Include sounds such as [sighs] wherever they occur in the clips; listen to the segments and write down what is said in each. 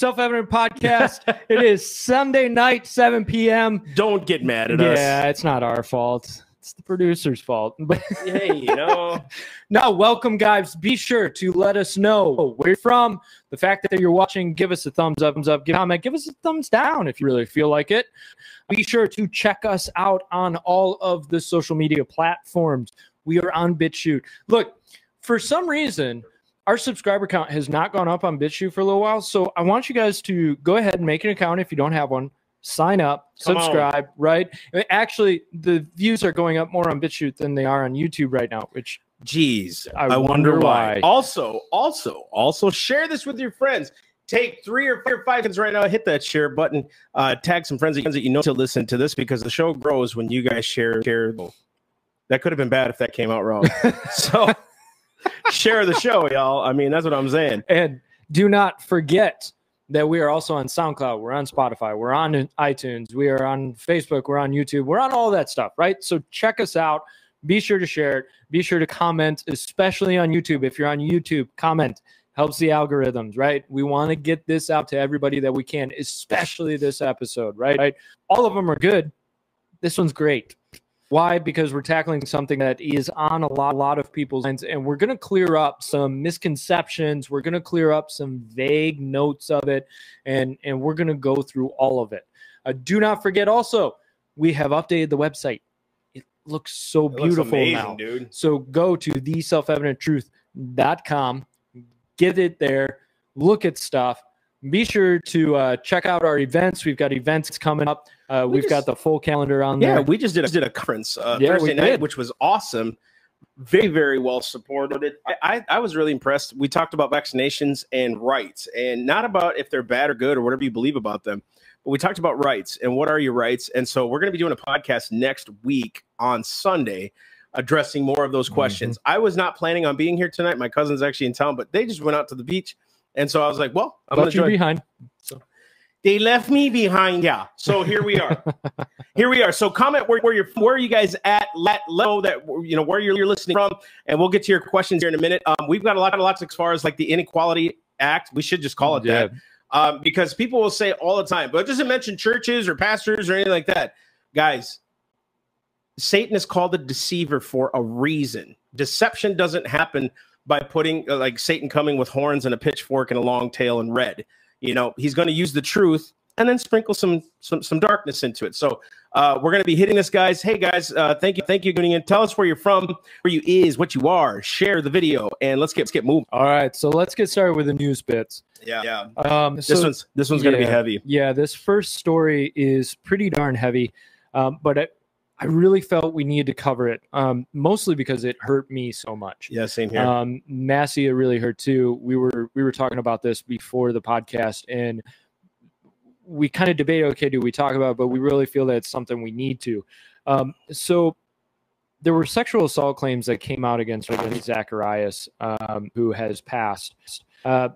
Self Evident Podcast. [laughs] it is Sunday night, 7 p.m. Don't get mad at us. Yeah, it's not our fault. It's the producer's fault. [laughs] But Hey, you know, [laughs] no, welcome, guys. Be sure to let us know where you're from. The fact that you're watching, give us a thumbs up, thumbs up, give a comment, give us a thumbs down if you really feel like it. Be sure to check us out on all of the social media platforms. We are on BitChute. Look, for some reason, our subscriber count has not gone up on BitChute for a little while. So I want you guys to go ahead and make an account if you don't have one. Sign up, Come on. subscribe, right? Actually, the views are going up more on BitChute than they are on YouTube right now, which geez, I I, wonder wonder why. why. Also, also, also, share this with your friends. Take three or or five seconds right now. Hit that share button. Uh, tag some friends that you know to listen to this because the show grows when you guys share. Share. That could have been bad if that came out wrong. [laughs] so share the show, y'all. I mean, that's what I'm saying. And do not forget that we are also on SoundCloud, we're on Spotify, we're on iTunes, we are on Facebook, we're on YouTube, we're on all that stuff, right? So check us out. Be sure to share it. Be sure to comment, especially on YouTube. If you're on YouTube, comment helps the algorithms, right? We want to get this out to everybody that we can, especially this episode, right? right? All of them are good. This one's great. Why? Because we're tackling something that is on a lot, a lot of people's minds, and we're going to clear up some misconceptions. We're going to clear up some vague notes of it, and and we're going to go through all of it. Uh, do not forget, also, we have updated the website. It looks so It looks beautiful amazing, now. dude. So go to theselfevidenttruth.com, get it there, look at stuff. Be sure to uh, check out our events. We've got events coming up. Uh, We we've got the full calendar on Yeah, there. we just did a, did a conference uh, Yeah, Thursday night, did. which was awesome. Very, very well supported. I, I, I was really impressed. We talked about vaccinations and rights, and not about if they're bad or good or whatever you believe about them, but we talked about rights and what are your rights. And so we're going to be doing a podcast next week on Sunday addressing more of those Mm-hmm. questions. I was not planning on being here tonight. My cousin's actually in town, but they just went out to the beach. And so I was like, well, I'm going to join. behind. They left me behind. Yeah. So here we are. [laughs] here we are. So comment where, where you're where are you guys at? Let, know that you know where you're, you're listening from, and we'll get to your questions here in a minute. Um, we've got a lot of lots as far as like the Inequality Act. We should just call it that um, because people will say all the time, but it doesn't mention churches or pastors or anything like that. Guys, Satan is called a deceiver for a reason. Deception doesn't happen by putting uh, like Satan coming with horns and a pitchfork and a long tail and red. You know, he's going to use the truth and then sprinkle some some some darkness into it. So uh, we're going to be hitting this, guys. Hey, guys, uh, thank you, thank you, tuning in. Tell us where you're from, where you is, what you are. Share the video, and let's get let's get moving. All right, so let's get started with the news bits. Yeah, yeah. Um, This so- one's this one's going to be heavy. Yeah, this first story is pretty darn heavy, um, but I, I really felt we needed to cover it, um, mostly because it hurt me so much. Yeah, same here. Um, Massey, it really hurt too. We were we were talking about this before the podcast, and we kind of debated, okay, do we talk about? it? But we really feel that it's something we need to. Um, so there were sexual assault claims that came out against Ravi Zacharias, um, who has passed. Uh,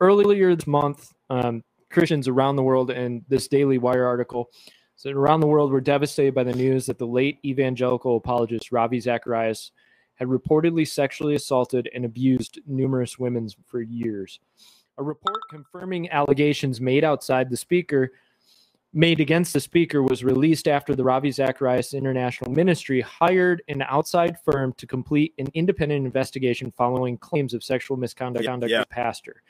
earlier this month, um, Christians around the world, and this Daily Wire article said around the world were devastated by the news that the late evangelical apologist Ravi Zacharias had reportedly sexually assaulted and abused numerous women for years. A report confirming allegations made outside the speaker made against the speaker was released after the Ravi Zacharias International Ministry hired an outside firm to complete an independent investigation following claims of sexual misconduct Yeah, yeah. pastor.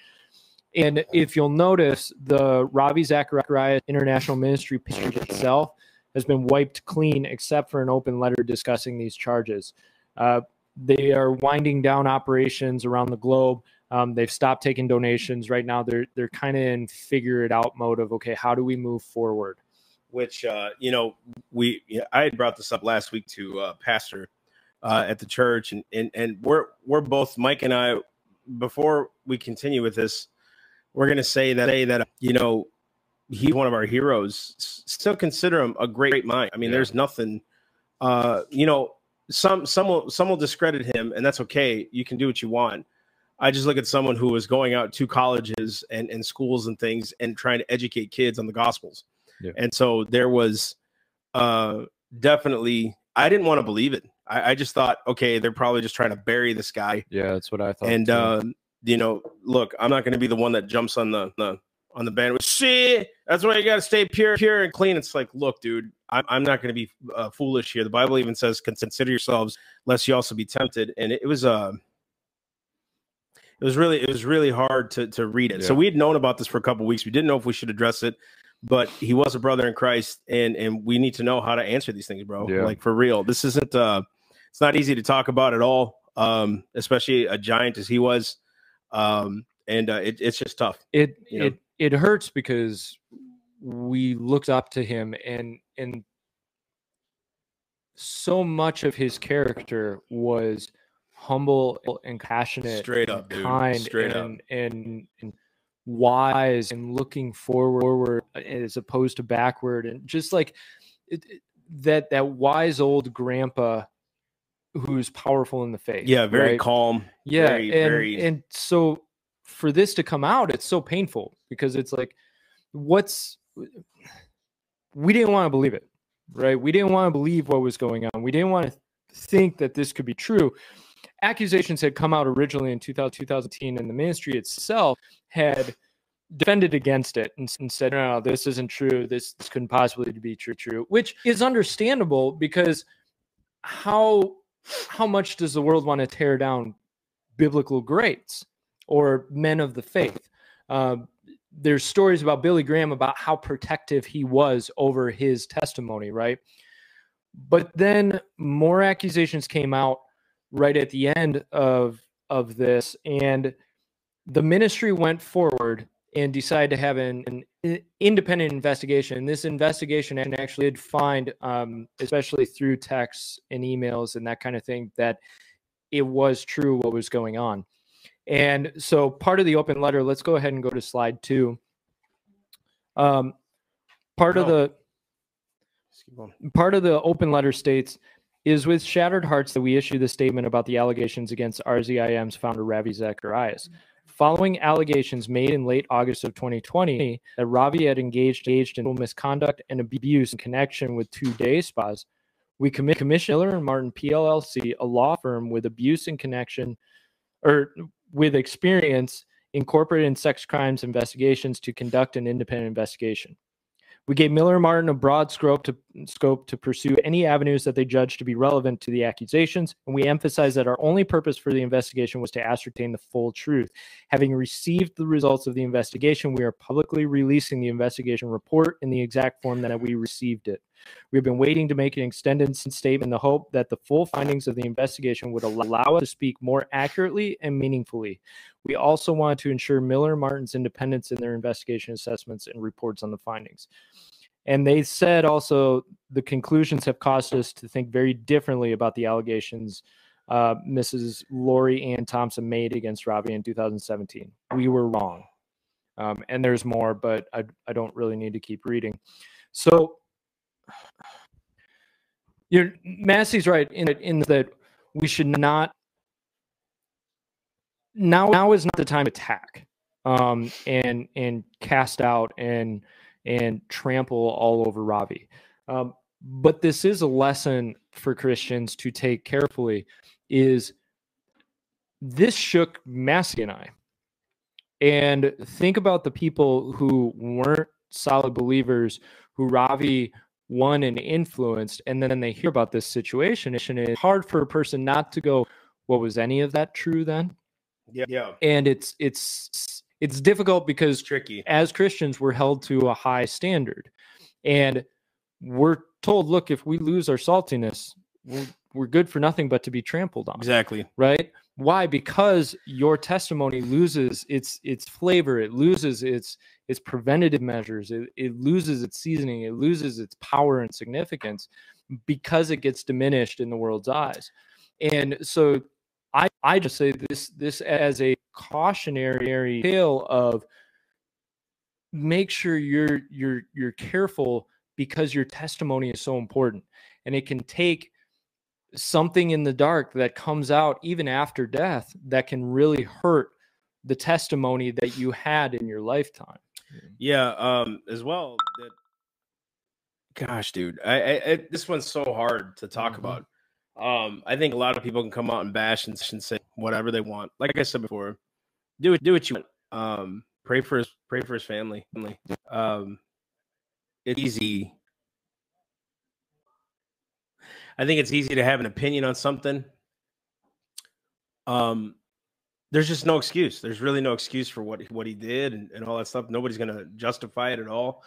And if you'll notice, the Ravi Zacharias International Ministry page itself has been wiped clean, except for an open letter discussing these charges. Uh, they are winding down operations around the globe. Um, they've stopped taking donations right now. They're they're kind of in figure it out mode of okay, how do we move forward? which uh, you know we I had brought this up last week to uh, pastor uh, at the church, and and and we're we're both Mike and I. Before we continue with this, we're going to say that say that you know he's one of our heroes. Still consider him a great, great mind. I mean, Yeah. there's nothing. Uh, you know, some some will some will discredit him, and that's okay. You can do what you want. I just look at someone who was going out to colleges and, and schools and things and trying to educate kids on the gospels. Yeah. And so there was uh, definitely, I didn't want to believe it. I, I just thought, okay, they're probably just trying to bury this guy. Yeah, that's what I thought. and, uh, you know, look, I'm not going to be the one that jumps on the, the, on the band. See, that's why you got to stay pure, pure and clean. It's like, look, dude, I'm, I'm not going to be uh, foolish here. The Bible even says, "Consider yourselves, lest you also be tempted." And it, it was uh, it was really it was really hard to to read it. Yeah. So we had known about this for a couple weeks. We didn't know if we should address it, but he was a brother in Christ, and and we need to know how to answer these things, bro. Yeah. Like for real, this isn't uh, it's not easy to talk about at all, um, especially a giant as he was, um, and uh, it, it's just tough. It you know? it it hurts because we looked up to him, and and so much of his character was humble and passionate, straight up, and kind, straight and, up. And, and wise and looking forward as opposed to backward, and just like it, it, that that wise old grandpa who's powerful in the faith. Yeah, very right? calm. Yeah, very, and very... and so for this to come out, it's so painful because it's like, what's we didn't want to believe it, right? We didn't want to believe what was going on. We didn't want to think that this could be true accusations had come out originally in 2000, 2010, and the ministry itself had defended against it and, and, said, no, this isn't true. This, this couldn't possibly be true, true, which is understandable because how how much does the world want to tear down biblical greats or men of the faith? Uh, there's stories about Billy Graham about how protective he was over his testimony, right? But then more accusations came out right at the end of of this and the ministry went forward and decided to have an, an independent investigation. This investigation actually did find, um, especially through texts and emails and that kind of thing, that it was true what was going on. And so part of the open letter, let's go ahead and go to slide two. Um, part no. of the part of the open letter states is with shattered hearts that we issue the statement about the allegations against RZIM's founder Ravi Zacharias. Following allegations made in late August of 2020 that Ravi had engaged, engaged in misconduct and abuse in connection with two day spas, we commissioned Miller and Martin PLLC, a law firm with abuse in connection or with experience incorporated in sex crimes investigations to conduct an independent investigation. We gave Miller and Martin a broad scope to, scope to pursue any avenues that they judge to be relevant to the accusations, and we emphasize that our only purpose for the investigation was to ascertain the full truth. Having received the results of the investigation, we are publicly releasing the investigation report in the exact form that we received it. We have been waiting to make an extended statement in the hope that the full findings of the investigation would allow us to speak more accurately and meaningfully. We also wanted to ensure Miller Martin's independence in their investigation assessments and reports on the findings. And they said also the conclusions have caused us to think very differently about the allegations uh, Mrs. Lori Anne Thompson made against Ravi in 2017. We were wrong. Um, and there's more, but I, I don't really need to keep reading. So you're Massey's right in in that we should not now now is not the time to attack um, and and cast out and and trample all over Ravi. Um, but this is a lesson for Christians to take carefully. Is this shook Massey and I? And think about the people who weren't solid believers, who Ravi won and influenced, and then they hear about this situation. It's hard for a person not to go, "What was any of that true then?" Yeah, yeah. And it's it's it's difficult because tricky. As Christians, we're held to a high standard, and we're told, "Look, if we lose our saltiness, we're, we're good for nothing but to be trampled on." Exactly. Right. Why? Because your testimony loses its its flavor. It loses its its preventative measures. It, it loses its seasoning. It loses its power and significance because it gets diminished in the world's eyes. And so I, I just say this this as a cautionary tale of make sure you're you're you're careful because your testimony is so important and it can take something in the dark that comes out even after death that can really hurt the testimony that you had in your lifetime yeah, um, as well. That, gosh, dude, I, I, I this one's so hard to talk mm-hmm. about. Um, I think a lot of people can come out and bash and, and say whatever they want. Like I said before, do it, do what you want. Um, pray for his pray for his family. Um, it's easy. I think it's easy to have an opinion on something. Um, there's just no excuse. There's really no excuse for what what he did and, and all that stuff. Nobody's gonna justify it at all.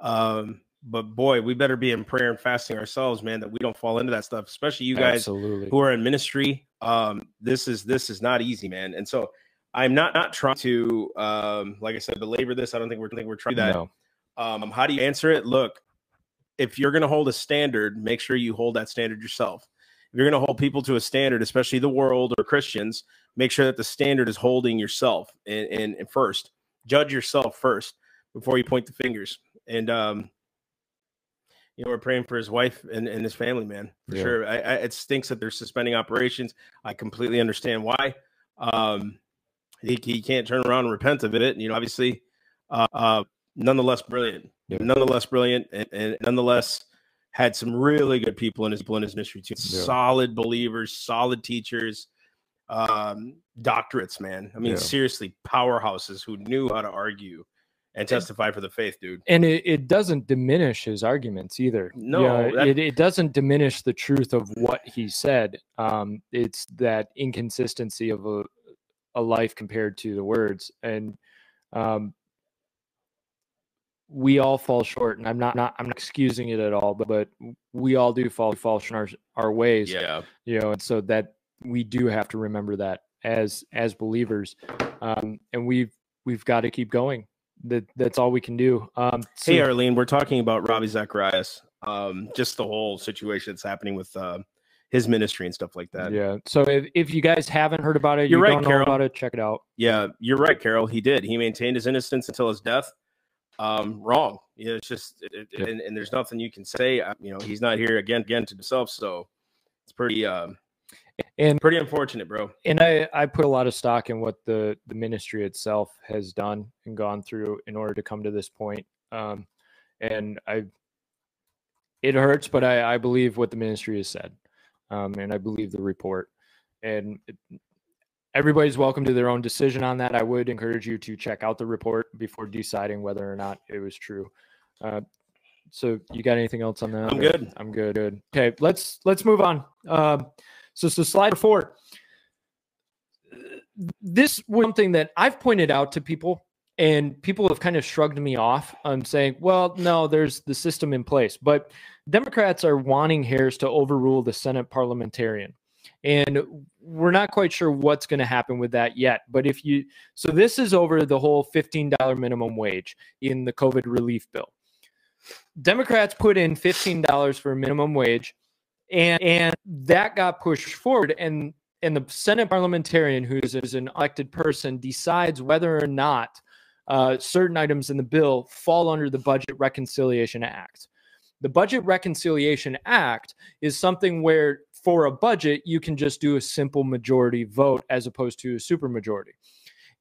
Um, but boy, we better be in prayer and fasting ourselves, man, that we don't fall into that stuff. Especially you guys Absolutely. who are in ministry. Um, this is this is not easy, man. And so I'm not not trying to um, like I said, belabor this. I don't think we're think we're trying that. No. Um, how do you answer it? Look, if you're gonna hold a standard, make sure you hold that standard yourself. If you're gonna hold people to a standard, especially the world or Christians, make sure that the standard is holding yourself and, and, and first. Judge yourself first before you point the fingers. And um, you know, we're praying for his wife and, and his family, man, for Yeah. sure. I, I, it stinks that they're suspending operations. I completely understand why. Um, he, he can't turn around and repent of it. You know, obviously, uh, uh, nonetheless brilliant, Yeah. nonetheless brilliant, and, and nonetheless had some really good people in his in his ministry too. Yeah. Solid believers, solid teachers, um, doctorates, man. I mean, seriously, powerhouses who knew how to argue and testify for the faith, dude. and it, it doesn't diminish his arguments either. No, Yeah, that- it, it doesn't diminish the truth of what he said. Um, it's that inconsistency of a, a life compared to the words, and um, we all fall short. And I'm not, not I'm not excusing it at all, but, but we all do fall fall short in our, our ways. Yeah. you know and so that we do have to remember that as as believers um and we've we've got to keep going that that's all we can do um so- Hey, Arlene, we're talking about Ravi Zacharias. Um, just the whole situation that's happening with uh, his ministry and stuff like that. yeah so if, if you guys haven't heard about it You're you right, don't know Carol. about it check it out Yeah, you're right, Carol. He did. He maintained his innocence until his death. Um, wrong. Yeah, it's just, it, Yeah. and, and there's nothing you can say. You know, he's not here again, again to himself. So it's pretty, um, and pretty unfortunate, bro. and i i put a lot of stock in what the the ministry itself has done and gone through in order to come to this point. Um and i it hurts but i i believe what the ministry has said um and i believe the report. And it, everybody's welcome to their own decision on that. I would encourage you to check out the report before deciding whether or not it was true. Uh so you got anything else on that? I'm good. i'm good. Good. Okay let's let's move on. Um so so slide four this was something that I've pointed out to people, and people have kind of shrugged me off. I'm saying, well, no, there's the system in place. But Democrats are wanting Harris to overrule the Senate parliamentarian. And we're not quite sure what's going to happen with that yet. But if you, so this is over the whole $15 minimum wage in the COVID relief bill. Democrats put in $15 for a minimum wage, and, and that got pushed forward. And and the Senate parliamentarian, who is, an elected person, decides whether or not uh, certain items in the bill fall under the Budget Reconciliation Act. The Budget Reconciliation Act is something where, for a budget, you can just do a simple majority vote as opposed to a supermajority.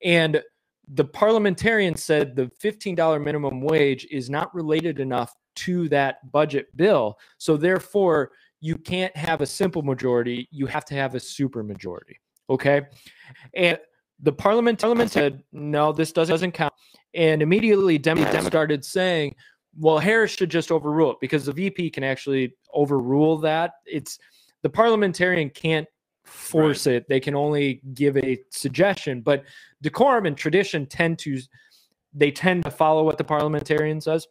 And the parliamentarian said the $15 minimum wage is not related enough to that budget bill. So, therefore, you can't have a simple majority you have to have a super majority okay? And the parliament parliament said no this doesn't, count. And immediately democrats started saying well harris should just overrule it because the vp can actually overrule that. It's the parliamentarian can't force it. They can only give a suggestion but decorum and tradition tend to they tend to follow what the parliamentarian says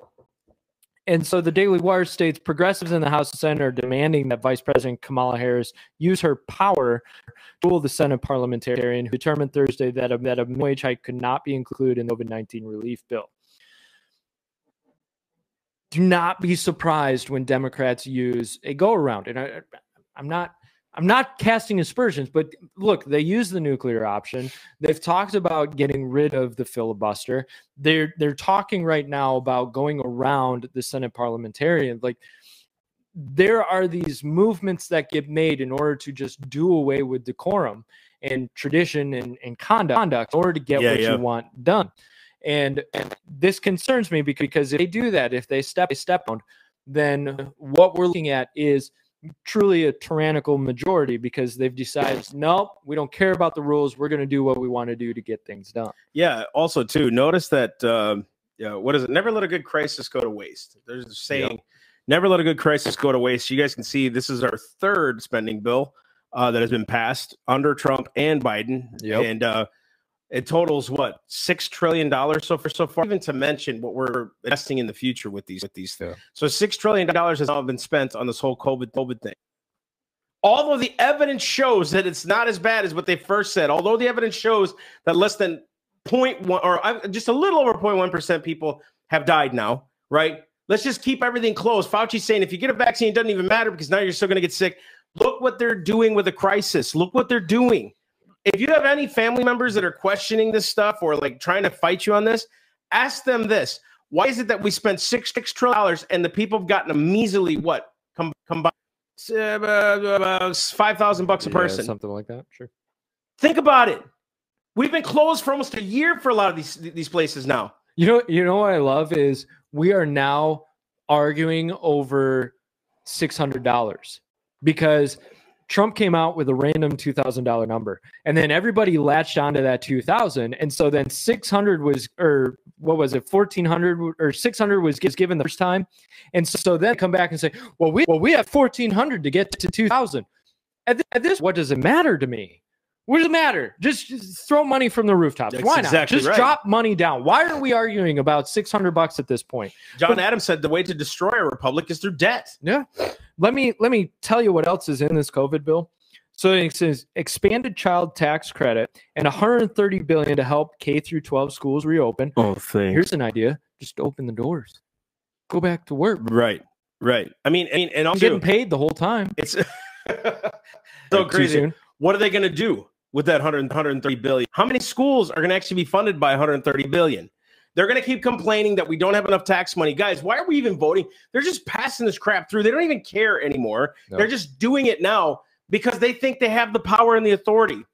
and so the Daily Wire states progressives in the House and Senate are demanding that Vice President Kamala Harris use her power to rule the Senate parliamentarian who determined Thursday that a, that a wage hike could not be included in the COVID 19 relief bill. Do not be surprised when Democrats use a go around. And I, I'm not. I'm not casting aspersions, but look, they use the nuclear option. They've talked about getting rid of the filibuster they're they're talking right now about going around the Senate parliamentarian. Like there are these movements that get made in order to just do away with decorum and tradition and, and conduct, in order to get Yeah, what yeah. you want done. And, and this concerns me because, because if they do that, if they step by step on, then what we're looking at is truly a tyrannical majority because they've decided, nope, we don't care about the rules. We're going to do what we want to do to get things done. Yeah. Also, too, notice that. Um, yeah, what is it? Never let a good crisis go to waste. There's a saying, never let a good crisis go to waste. You guys can see this is our third spending bill uh, that has been passed under Trump and Biden. Yep. And uh, it totals what six trillion dollars so far. So far, even to mention what we're investing in the future with these with these things. Yeah. So six trillion dollars has now been spent on this whole COVID COVID thing. Although the evidence shows that it's not as bad as what they first said, although the evidence shows that less than 0.1 or uh, just a little over 0.1 percent people have died now, right? Let's just keep everything closed. Fauci's saying if you get a vaccine, it doesn't even matter because now you're still going to get sick. Look what they're doing with the crisis. Look what they're doing if you have any family members that are questioning this stuff or like trying to fight you on this, ask them this. Why is it that we spent six six trillion dollars and the people have gotten a measly what come combined uh, uh, five thousand bucks a person, yeah, something like that. Sure. Think about it. We've been closed for almost a year for a lot of these these places now. You know, you know what I love is we are now arguing over six hundred dollars because Trump came out with a random $2,000 number and then everybody latched onto that 2000 and so then 600 was or what was it 1400 or 600 was given the first time and so, then come back and say well we well we have 1400 to get to 2000 at, th- at this what does it matter to me what does it matter? Just, just throw money from the rooftops. That's Why not? Exactly just right. drop money down. Why are we arguing about 600 bucks at this point? John but, Adams said the way to destroy a republic is through debt. Yeah. Let me let me tell you what else is in this COVID bill. So it says expanded child tax credit and 130 billion to help K through 12 schools reopen. Oh, thanks. Here's an idea: just open the doors, go back to work. Right, right. I mean, I mean, and also getting paid the whole time. It's [laughs] so crazy. What are they going to do? with that 100, 130 billion. How many schools are going to actually be funded by 130 billion? They're going to keep complaining that we don't have enough tax money. Guys, why are we even voting? They're just passing this crap through. They don't even care anymore. No. They're just doing it now because they think they have the power and the authority.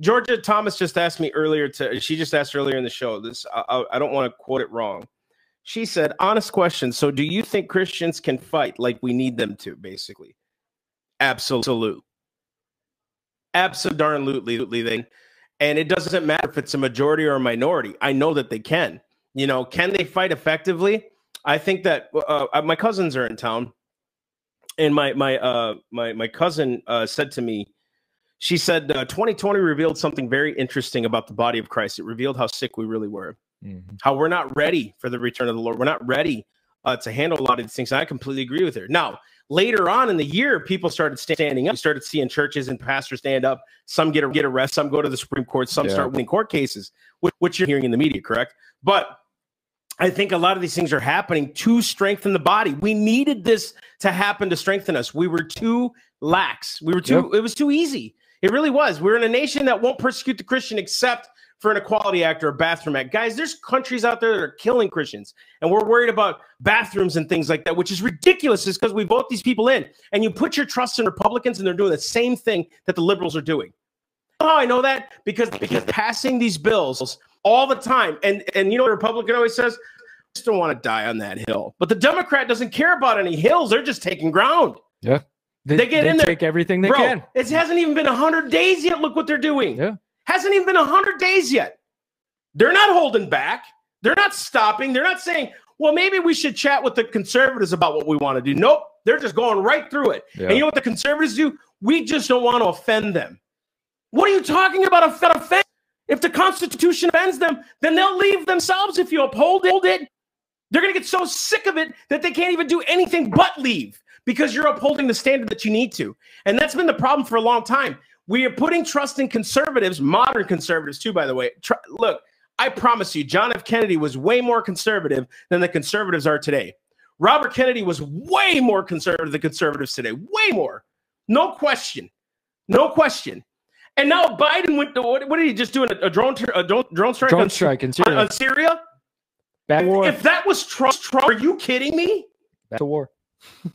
Georgia Thomas just asked me earlier to she just asked earlier in the show. This I, I don't want to quote it wrong. She said, "Honest question. So, do you think Christians can fight like we need them to? Basically, absolutely. Absolutely, they. And it doesn't matter if it's a majority or a minority. I know that they can. You know, can they fight effectively? I think that uh, uh my cousins are in town, and my my uh my my cousin uh, said to me, she said, uh, 2020 revealed something very interesting about the body of Christ. It revealed how sick we really were, mm-hmm. how we're not ready for the return of the Lord. We're not ready uh, to handle a lot of these things. And I completely agree with her. Now, later on in the year, people started standing up. You started seeing churches and pastors stand up. Some get get arrested. Some go to the Supreme Court. Some yeah. start winning court cases, which, which, you're hearing in the media, correct? But I think a lot of these things are happening to strengthen the body. We needed this to happen to strengthen us. We were too lax. We were too. Yep. It was too easy. It really was. We're in a nation that won't persecute the Christian except for an equality act or a bathroom act. Guys, there's countries out there that are killing Christians, and we're worried about bathrooms and things like that, which is ridiculous. Is because we vote these people in, and you put your trust in Republicans, and they're doing the same thing that the liberals are doing. How I know that because because passing these bills all the time, and and you know what Republican always says, just don't want to die on that hill. But the Democrat doesn't care about any hills; they're just taking ground. Yeah. They, they get they in there, take everything they Bro, can. It hasn't even been hundred days yet. Look what they're doing. Yeah. Hasn't even been 100 days yet. They're not holding back. They're not stopping. They're not saying, well, maybe we should chat with the conservatives about what we want to do. Nope. They're just going right through it. Yeah. And you know what the conservatives do? We just don't want to offend them. What are you talking about? Offend? If the Constitution offends them, then they'll leave themselves if you uphold it. They're going to get so sick of it that they can't even do anything but leave because you're upholding the standard that you need to. And that's been the problem for a long time. We are putting trust in conservatives, modern conservatives too, by the way. Tr- look, I promise you, John F. Kennedy was way more conservative than the conservatives are today. Robert Kennedy was way more conservative than conservatives today. Way more. No question. No question. And now Biden went to what, what did he just do? A, a drone a drone, drone strike? Drone on, strike in Syria. On, Syria? Bad war. If, if that was Trump, Trump, are you kidding me? Back to war.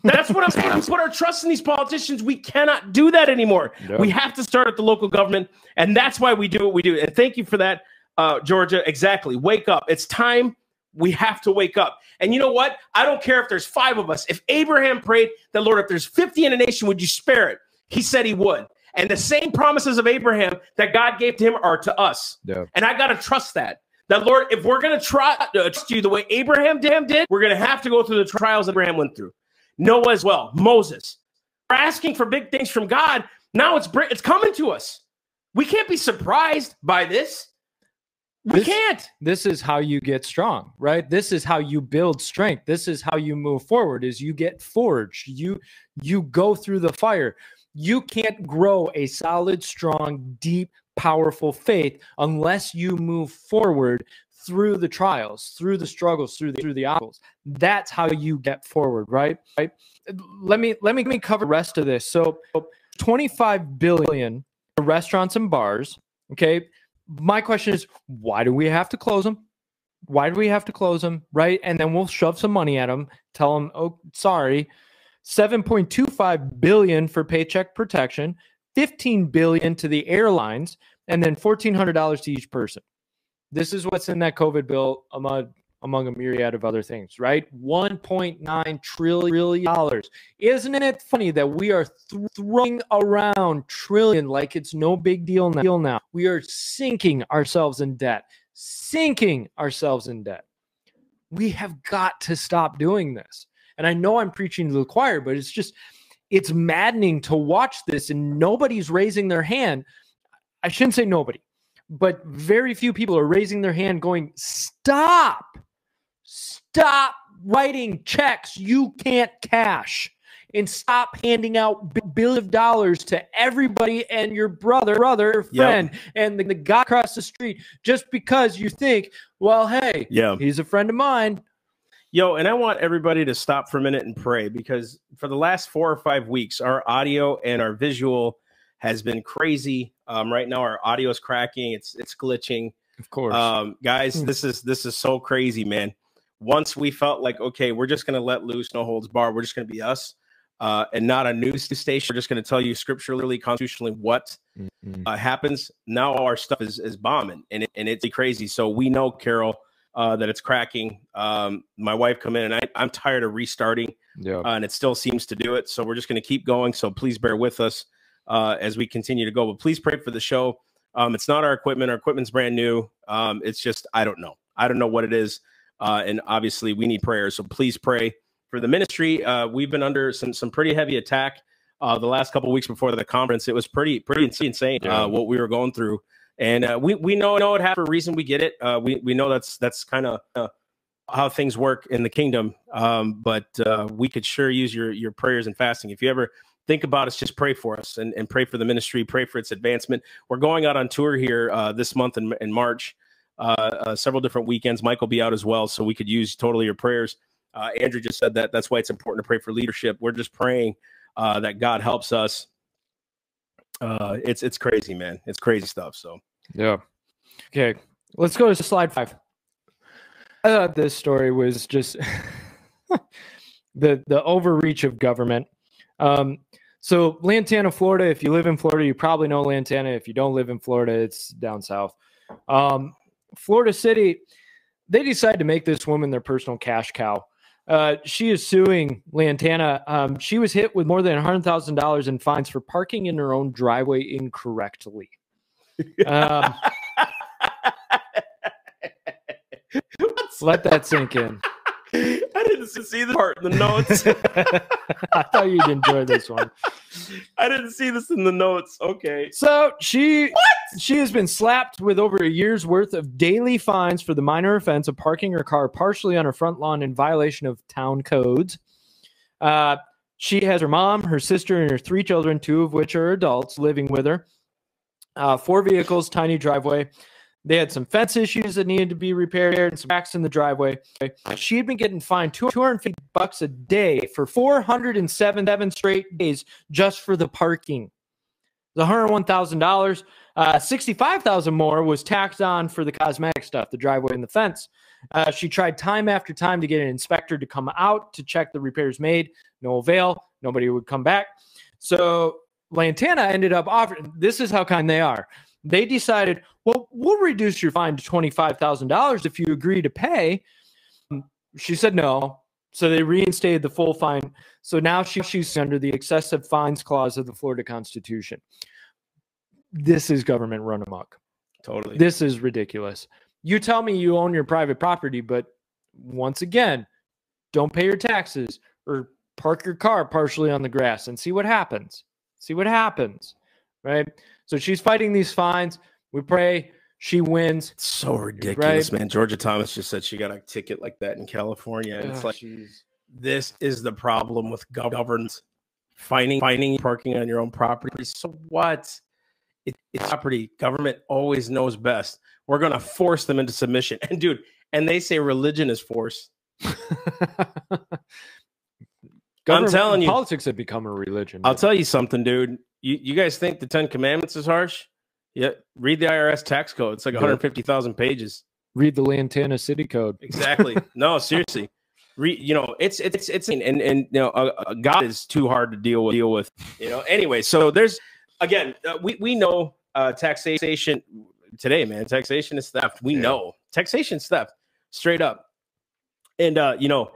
That's what I'm saying. We put our trust in these politicians. We cannot do that anymore. No. We have to start at the local government, and that's why we do what we do. And thank you for that, uh, Georgia. Exactly. Wake up. It's time We have to wake up. And you know what? I don't care if there's five of us. If Abraham prayed that, Lord, if there's 50 in a nation, would you spare it? He said he would. And the same promises of Abraham that God gave to him are to us. Yeah. And I got to trust that. That, Lord, if we're going to try uh, trust you the way Abraham did, we're going to have to go through the trials that Abraham went through. Noah as well, Moses. We're asking for big things from God. Now it's it's coming to us. We can't be surprised by this. We This- can't. this is how you get strong right this is how you build strength this is how you move forward is you get forged you you go through the fire you can't grow a solid strong deep powerful faith unless you move forward through the trials through the struggles through the through the obstacles. That's how you get forward right? Right? Let me let me let me cover the rest of this. So 25 billion restaurants and bars okay? My question is why do we have to close them why do we have to close them right? And then we'll shove some money at them tell them oh sorry 7.25 billion for paycheck protection 15 billion to the airlines and then $1400 to each person this is what's in that covid bill among among a myriad of other things right? 1.9 trillion dollars. Isn't it funny that we are th- throwing around trillion like it's no big deal now, deal now? We are sinking ourselves in debt sinking ourselves in debt. We have got to stop doing this. And i know i'm preaching to the choir but it's just it's maddening to watch this and nobody's raising their hand. I shouldn't say nobody but very few people are raising their hand going stop stop writing checks you can't cash and stop handing out billions of dollars to everybody and your brother brother Yep. friend and the, the guy across the street just because you think well hey Yeah. he's a friend of mine Yo, and I want everybody to stop for a minute and pray because for the last four or five weeks, our audio and our visual has been crazy. Um, right now, our audio is cracking. It's it's glitching. of course Um, guys, Hmm. this is this is so crazy, man. Once we felt like, okay, we're just gonna let loose, no holds bar. We're just gonna be us, uh, and not a news station. We're just gonna tell you scripturally, constitutionally what Mhm. uh, happens. Now our stuff is is bombing, and it, and it's crazy. So we know, Carol, uh, that it's cracking. Um, my wife come in, and I, I'm tired of restarting, yeah uh, and it still seems to do it. So we're just going to keep going. So please bear with us uh, as we continue to go. But please pray for the show. Um, it's not our equipment. Our equipment's brand new. Um, it's just I don't know. I don't know what it is, uh, and obviously we need prayers. So please pray for the ministry. Uh, we've been under some some pretty heavy attack uh, the last couple weeks before the conference. It was pretty pretty insane Yeah. uh, what we were going through, and uh, we we know know it happened for a reason. We get it. Uh, we we know that's that's kind of uh, how things work in the kingdom. Um, but uh, we could sure use your your prayers and fasting. If you ever think about us, just pray for us and, and pray for the ministry, pray for its advancement. We're going out on tour here uh, this month in, in March, uh, uh, several different weekends. Mike will be out as well, so we could use totally your prayers. Uh, Andrew just said that. That's why it's important to pray for leadership. We're just praying uh, that God helps us. It's it's crazy, man. It's crazy stuff. So Yeah. Okay. Let's go to slide five. I thought this story was just [laughs] the the overreach of government. Um, so Lantana, Florida. If you live in Florida, you probably know Lantana. If you don't live in Florida, it's down south. Um, Florida City. They decided to make this woman their personal cash cow. Uh, she is suing Lantana. Um, she was hit with more than $100,000 in fines for parking in her own driveway incorrectly. Um, [laughs] let that sink in. [laughs] I didn't see the part in the notes. [laughs] I thought you'd enjoy this one. [laughs] I didn't see this in the notes. Okay. So she what? she has been slapped with over a year's worth of daily fines for the minor offense of parking her car partially on her front lawn in violation of town codes. Uh, she has her mom, her sister, and her three children, two of which are adults, living with her. Uh, four vehicles, tiny driveway. They had some fence issues that needed to be repaired and some cracks in the driveway. She had been getting fined 250 bucks a day for 407 seven straight days just for the parking. The $101,000, uh, 65,000 more was tacked on for the cosmetic stuff, the driveway and the fence. Uh, she tried time after time to get an inspector to come out to check the repairs made. No avail. Nobody would come back. So Lantana ended up offering. This is how kind they are. They decided, well, we'll reduce your fine to twenty-five thousand dollars if you agree to pay. Um, she said no. So they reinstated the full fine. So now she, she's under the excessive fines clause of the Florida Constitution. This is government run amok. Totally. This is ridiculous. You tell me you own your private property, but once again, don't pay your taxes or park your car partially on the grass and see what happens. See what happens. Right. So she's fighting these fines. We pray she wins. It's so ridiculous, Right. man. Georgia Thomas just said she got a ticket like that in California. And it's like jeez. this is the problem with gov- governance finding finding parking on your own property. So what? It, it's property. Government always knows best. We're gonna force them into submission. And dude, and they say religion is force. [laughs] Government- telling you. politics have become a religion. I'll tell you something, dude. You you guys think the Ten Commandments is harsh? Yeah, read the IRS tax code. It's like Yeah. 150,000 pages. Read the Lantana City Code. Exactly. [laughs] no, seriously. Re, you know, it's it's it's and and you know, uh, uh, God is too hard to deal with. Deal with. You know. Anyway, so there's again, uh, we we know uh, taxation today, man. Taxation is theft. We Yeah. know taxation is theft, straight up. And uh, you know,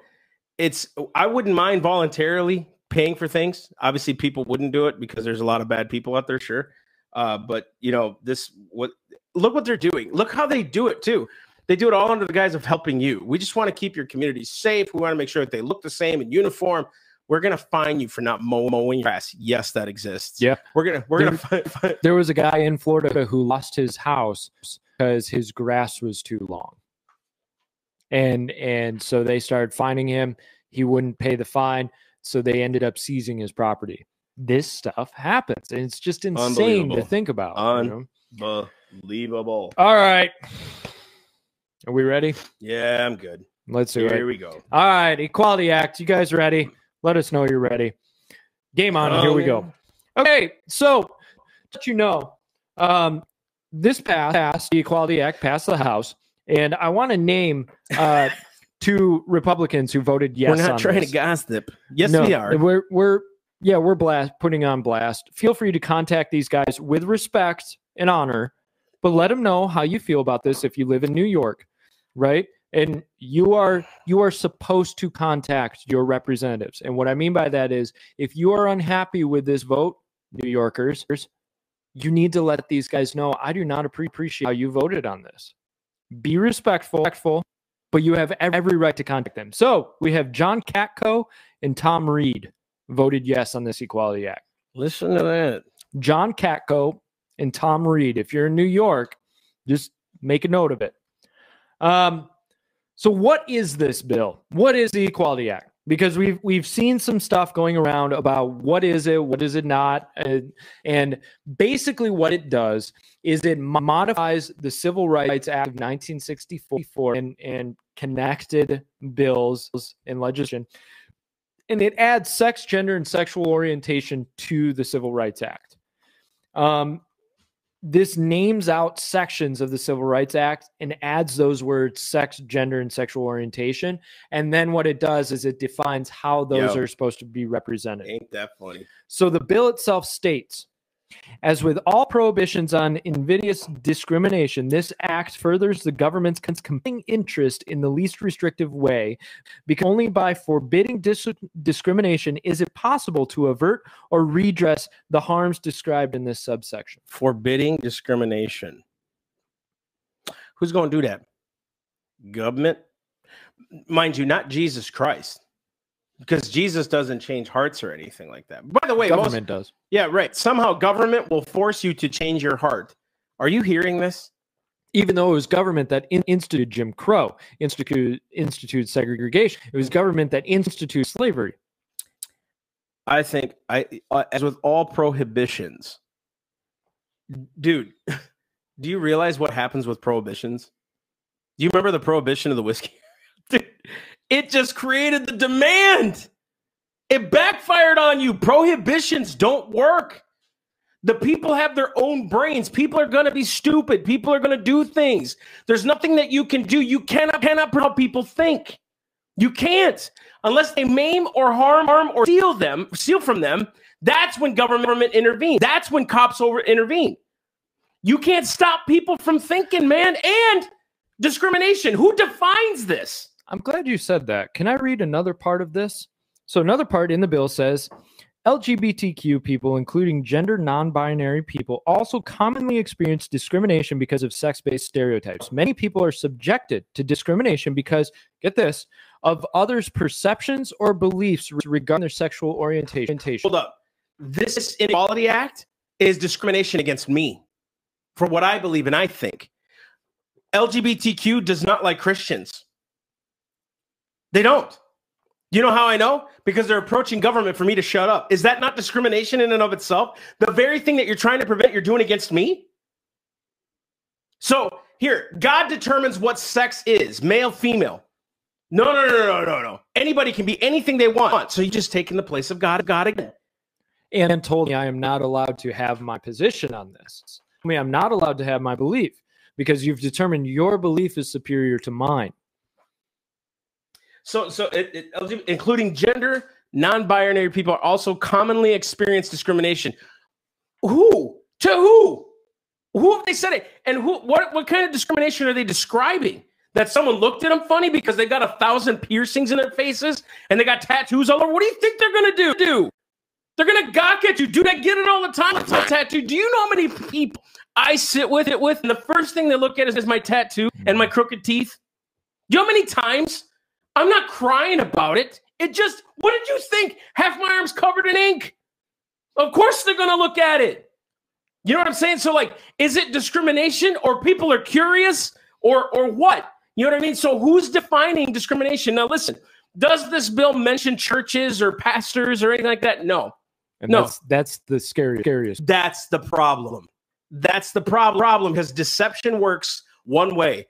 it's I wouldn't mind voluntarily paying for things. Obviously, people wouldn't do it because there's a lot of bad people out there. Sure, uh, but you know, this what look what they're doing. Look how they do it too. They do it all under the guise of helping you. We just want to keep your community safe. We want to make sure that they look the same in uniform. We're gonna fine you for not mow- mowing grass. Yes, that exists. Yeah. we're gonna we're gonna fi- fi- There was a guy in Florida who lost his house because his grass was too long. And and so they started fining him. He wouldn't pay the fine, so they ended up seizing his property. This stuff happens, and it's just insane to think about. you know? Unbelievable. All right, are we ready? Yeah, I'm good. Let's do Here it. we go. All right, Equality Act. You guys ready? Let us know you're ready. Game on. Here we go. Okay, so let you know, um, this passed, passed the Equality Act passed the House, and I want to name uh, two Republicans who voted yes. we're not trying this. to gossip. Yes, no, we are. We're we're yeah, we're blast putting on blast. Feel free to contact these guys with respect and honor, but let them know how you feel about this if you live in New York, right? And you are you are supposed to contact your representatives. And what I mean by that is if you are unhappy with this vote, New Yorkers, you need to let these guys know I do not appreciate how you voted on this. Be respectful, respectful, but you have every right to contact them. So we have John Katko and Tom Reed voted yes on this Equality Act. Listen to that. John Katko and Tom Reed. If you're in New York, just make a note of it. Um, so what is this bill? What is the Equality Act? Because we've we've seen some stuff going around about what is it, what is it not, and, and basically what it does is it modifies the Civil Rights Act of 1964 and and connected bills and legislation and it adds sex, gender, and sexual orientation to the Civil Rights Act. Um, this names out sections of the Civil Rights Act and adds those words sex, gender, and sexual orientation. And then what it does is it defines how those Yo. are supposed to be represented. Ain't that funny? So the bill itself states as with all prohibitions on invidious discrimination, this act furthers the government's compelling interest in the least restrictive way, because only by forbidding dis- discrimination is it possible to avert or redress the harms described in this subsection. Forbidding discrimination. Who's going to do that? Government, mind you, not Jesus Christ, because Jesus doesn't change hearts or anything like that. By the way, most, Government does. yeah, right. Somehow government will force you to change your heart. Are you hearing this? Even though it was government that in- instituted Jim Crow, instituted, instituted segregation, it was government that instituted slavery. I think I, uh, as with all prohibitions, dude. [laughs] Do you realize what happens with prohibitions? Do you remember the prohibition of the whiskey? It just created the demand. It backfired on you. Prohibitions don't work. The people have their own brains. People are going to be stupid. People are going to do things. There's nothing that you can do. You cannot cannot how people think. You can't unless they maim or harm, harm or steal them, steal from them. That's when government intervenes. That's when cops over intervene. You can't stop people from thinking, man. And discrimination. Who defines this? I'm glad you said that. Can I read another part of this? So, another part in the bill says LGBTQ people, including gender non binary people, also commonly experience discrimination because of sex based stereotypes. Many people are subjected to discrimination because, get this, of others' perceptions or beliefs regarding their sexual orientation. Hold up. This Inequality Act is discrimination against me for what I believe and I think. LGBTQ does not like Christians. They don't. You know how I know? Because they're approaching government for me to shut up. Is that not discrimination in and of itself? The very thing that you're trying to prevent, you're doing against me? So here, God determines what sex is male, female. No, no, no, no, no, no. Anybody can be anything they want. So you just taking the place of God, God again. And told me I am not allowed to have my position on this. I mean, I'm not allowed to have my belief because you've determined your belief is superior to mine. So, so it, it, including gender, non-binary people are also commonly experience discrimination. Who? To who? Who have they said it? And who? What? What kind of discrimination are they describing? That someone looked at them funny because they got a thousand piercings in their faces and they got tattoos all over. What do you think they're gonna do? Do they're gonna gawk at you? Dude, I get it all the time. It's a tattoo. Do you know how many people I sit with it with? And the first thing they look at is, is my tattoo and my crooked teeth. Do you know how many times I'm not crying about it. It just, what did you think? Half my arm's covered in ink. Of course they're going to look at it. You know what I'm saying? So, like, is it discrimination or people are curious or or what? You know what I mean? So, who's defining discrimination? Now, listen, does this bill mention churches or pastors or anything like that? No. And no. That's, that's the scariest, scariest. That's the problem. That's the problem. Problem because deception works one way.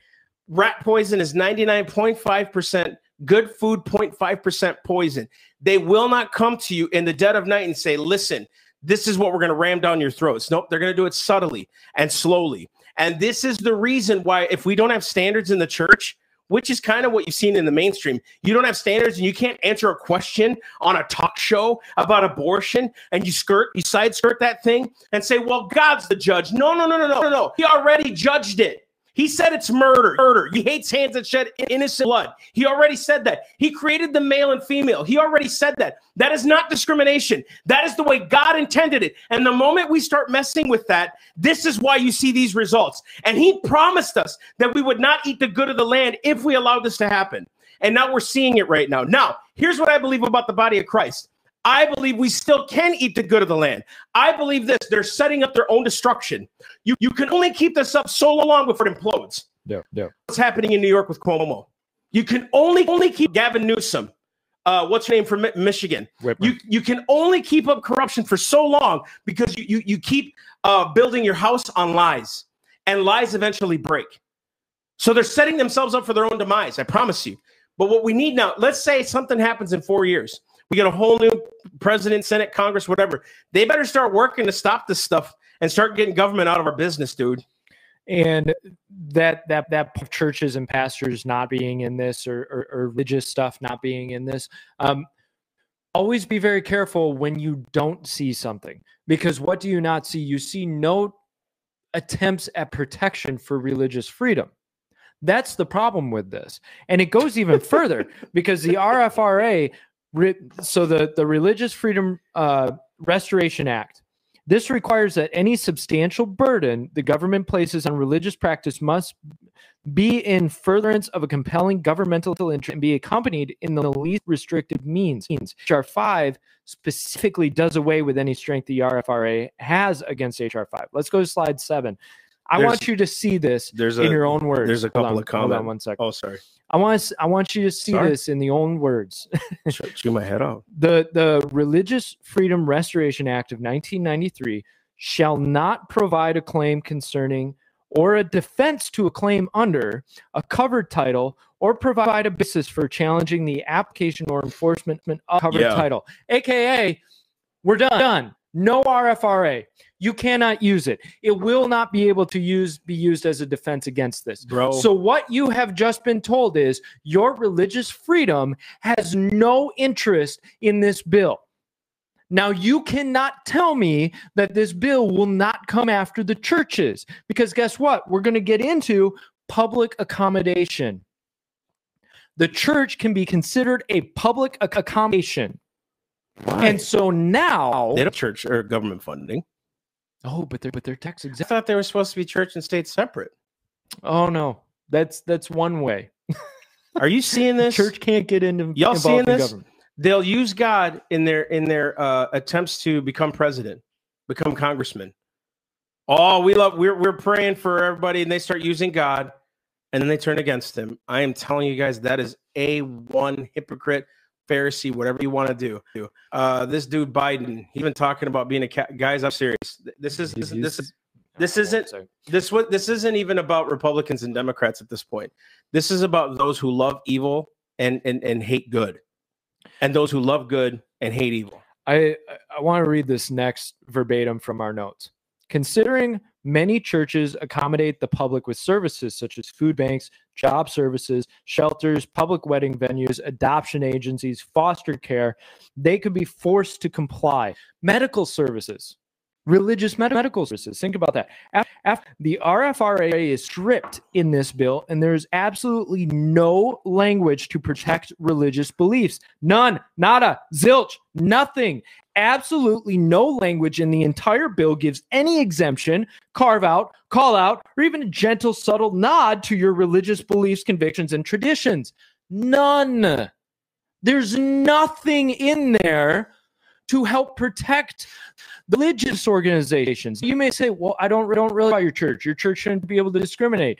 Rat poison is 99.5% good food 0.5% poison they will not come to you in the dead of night and say listen this is what we're going to ram down your throats nope they're going to do it subtly and slowly and this is the reason why if we don't have standards in the church which is kind of what you've seen in the mainstream. You don't have standards and you can't answer a question on a talk show about abortion and you skirt, you side skirt that thing and say, well, God's the judge. No, no, no, no, no, no, no. He already judged it. He said it's murder. Murder. He hates hands that shed innocent blood. He already said that. He created the male and female. He already said that. That is not discrimination. That is the way God intended it. And the moment we start messing with that, this is why you see these results. And he promised us that we would not eat the good of the land if we allowed this to happen. And now we're seeing it right now. Now, here's what I believe about the body of Christ. I believe we still can eat the good of the land. I believe this they're setting up their own destruction. You, you can only keep this up so long before it implodes. Yeah, yeah. What's happening in New York with Cuomo? You can only only keep Gavin Newsom. Uh, what's your name from Michigan? You you can only keep up corruption for so long because you you, you keep uh, building your house on lies, and lies eventually break. So they're setting themselves up for their own demise. I promise you. But what we need now, let's say something happens in four years. We get a whole new president, Senate, Congress, whatever. They better start working to stop this stuff and start getting government out of our business, dude. And that that that churches and pastors not being in this or, or, or religious stuff not being in this. Um, always be very careful when you don't see something because what do you not see? You see no attempts at protection for religious freedom. That's the problem with this. And it goes even further because the [laughs] RFRA so the the Religious Freedom uh, Restoration Act. This requires that any substantial burden the government places on religious practice must be in furtherance of a compelling governmental interest and be accompanied in the least restrictive means. HR 5 specifically does away with any strength the RFRA has against HR 5. Let's go to slide 7. I there's, want you to see this there's a, in your own words. There's a couple on, of comments. Hold on one second. Oh, sorry. I want to, I want you to see sorry? this in the own words. [laughs] Chew my head off. The the Religious Freedom Restoration Act of 1993 shall not provide a claim concerning or a defense to a claim under a covered title or provide a basis for challenging the application or enforcement of covered yeah. title. AKA, we're done. Done. No RFRA. You cannot use it. It will not be able to use be used as a defense against this. Bro. So what you have just been told is your religious freedom has no interest in this bill. Now, you cannot tell me that this bill will not come after the churches because guess what? We're going to get into public accommodation. the church can be considered a public accommodation. Why? And so now, they don't church or government funding. oh, but they're but they're tax exempt. I thought they were supposed to be church and state separate. Oh no, that's that's one way. Are you seeing [laughs] this? Church can't get into Y'all involved seeing in this? government. They'll use God in their in their uh, attempts to become president, become congressman. Oh, we love we're we're praying for everybody, and they start using God, and then they turn against him. I am telling you guys, that is a one hypocrite, Pharisee, whatever you want to do. Uh, this dude Biden, he's been talking about being a cat. Guys, I'm serious. This is this, He's- this he's- this isn't this what this isn't even about Republicans and Democrats at this point. This is about those who love evil and and and hate good, and those who love good and hate evil. I I want to read this next verbatim from our notes. Considering many churches accommodate the public with services such as food banks, job services, shelters, public wedding venues, adoption agencies, foster care, they could be forced to comply. Medical services, religious med- medical services. Think about that. Af- af- the RFRA is stripped in this bill, and there's absolutely no language to protect religious beliefs. None, nada, zilch, nothing. Absolutely no language in the entire bill gives any exemption, carve out, call out, or even a gentle, subtle nod to your religious beliefs, convictions, and traditions. None. There's nothing in there to help protect religious organizations. You may say, "Well, I don't don't really about your church. Your church shouldn't be able to discriminate."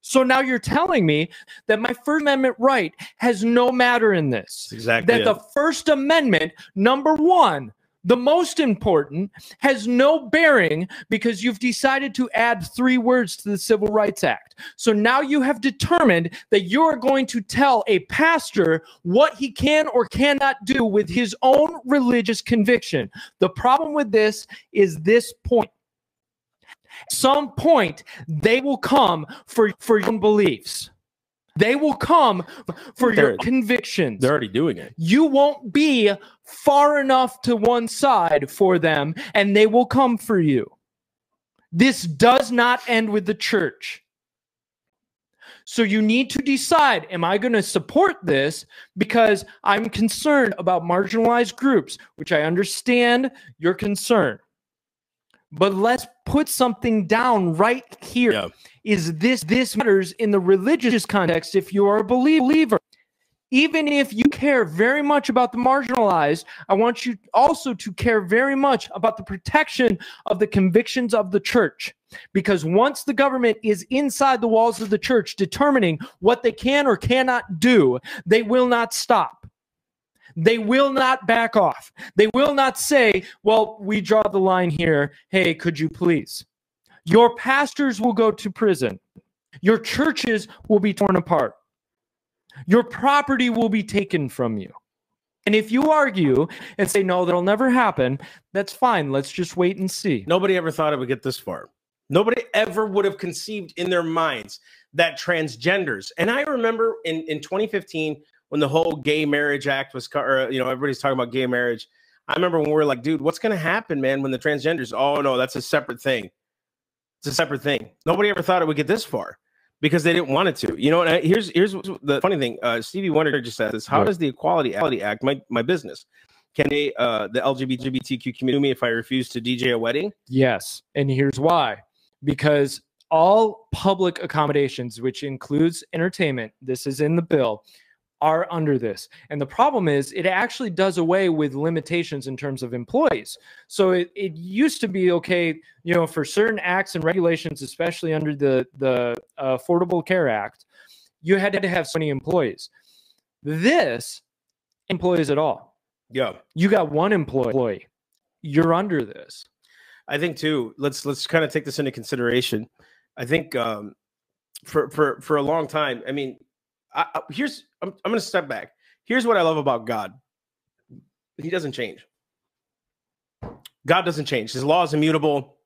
So now you're telling me that my First Amendment right has no matter in this. Exactly. That the First Amendment, number one, the most important, has no bearing because you've decided to add three words to the Civil Rights Act. So now you have determined that you're going to tell a pastor what he can or cannot do with his own religious conviction. The problem with this is this point. Some point they will come for for your beliefs. They will come for your They're- convictions They're already doing it. you won't be far enough to one side for them and they will come for you. This does not end with the church. So you need to decide am I going to support this because I'm concerned about marginalized groups, which I understand your concern. But let's put something down right here. Yeah. Is this this matters in the religious context if you are a believer? even if you care very much about the marginalized, I want you also to care very much about the protection of the convictions of the church. Because once the government is inside the walls of the church determining what they can or cannot do, they will not stop. They will not back off. They will not say, well, we draw the line here. Hey, could you please? Your pastors will go to prison. Your churches will be torn apart your property will be taken from you. And if you argue and say, no, that'll never happen, that's fine. Let's just wait and see. Nobody ever thought it would get this far. Nobody ever would have conceived in their minds that transgenders. And I remember in, in 2015 when the whole Gay Marriage Act was, or, you know, everybody's talking about gay marriage. I remember when we were like, dude, what's going to happen, man, when the transgenders? Oh no, that's a separate thing. It's a separate thing. Nobody ever thought it would get this far because they didn't want it to. You know, and I- here's here's the funny thing. Uh, Stevie Wonder just said this. How Right. does the Equality Equality Act my my business? Can they uh, the LGBTQ community me if I refuse to DJ a wedding? Yes. And here's why because all public accommodations, which includes entertainment, this is in the bill, are under this. And the problem is, it actually does away with limitations in terms of employees. So it, it used to be okay, you know, for certain acts and regulations, especially under the, the Affordable Care Act, you had to have so many employees. This employees at all. Yeah. You got one employee. You're under this. I think too. Let's let's kind of take this into consideration. I think um, for for for a long time. I mean, I, I- here's I'm I'm going to step back. Here's what I love about God. He doesn't change. God doesn't change. His law is immutable.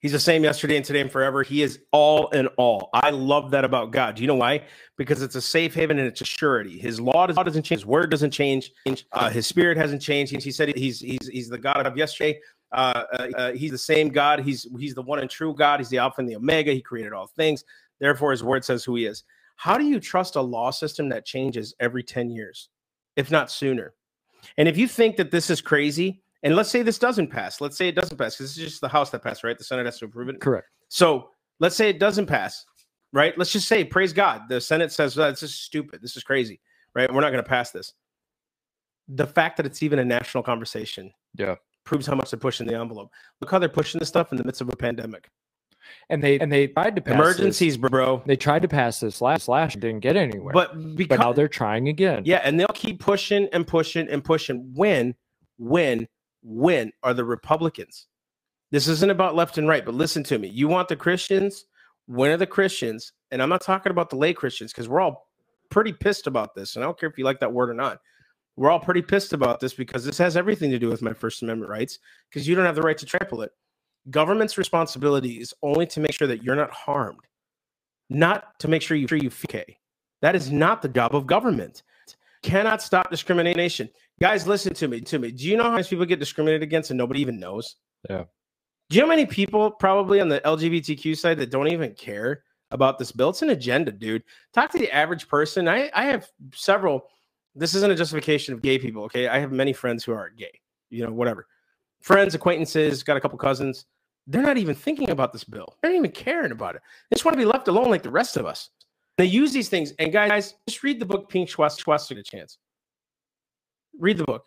He's the same yesterday and today and forever. He is all in all. I love that about God. Do you know why? Because it's a safe haven and it's a surety. His law does- doesn't change. His word doesn't change. Uh, his spirit hasn't changed. He, he said he's he's he's the God of yesterday. Uh, uh, uh, he's the same God. He's he's the one and true God. He's the Alpha and the Omega. He created all things. Therefore, His word says who He is. How do you trust a law system that changes every 10 years, if not sooner? And if you think that this is crazy, and let's say this doesn't pass, let's say it doesn't pass, because this is just the House that passed, right? The Senate has to approve it. Correct. So let's say it doesn't pass, right? Let's just say, praise God, the Senate says this is stupid, this is crazy, right? We're not going to pass this. The fact that it's even a national conversation, Yeah. proves how much they're pushing the envelope. Look how they're pushing this stuff in the midst of a pandemic. And they and they tried to pass this- Emergencies, bro. They tried to pass this last last didn't get anywhere. But but because now they're trying again. yeah, and they'll keep pushing and pushing and pushing. When, when, when are the Republicans? This isn't about left and right, but listen to me. You want the Christians? When are the Christians? And I'm not talking about the lay Christians because we're all pretty pissed about this. And I don't care if you like that word or not. We're all pretty pissed about this because this has everything to do with my First Amendment rights because you don't have the right to trample it. Government's responsibility is only to make sure that you're not harmed, not to make sure you, sure you feel okay. That is not the job of government. Cannot stop discrimination. Guys, listen to me. To me. Do you know how many people get discriminated against and nobody even knows? Yeah. Do you know how many people probably on the LGBTQ side that don't even care about this bill? It's an agenda, dude. Talk to the average person. I, I have several. This isn't a justification of gay people. Okay. I have many friends who are gay, you know, whatever. Friends, acquaintances, got a couple cousins. They're not even thinking about this bill. They're not even caring about it. They just want to be left alone like the rest of us. They use these things. And guys, just read the book Pink Swastika Chance. Read the book.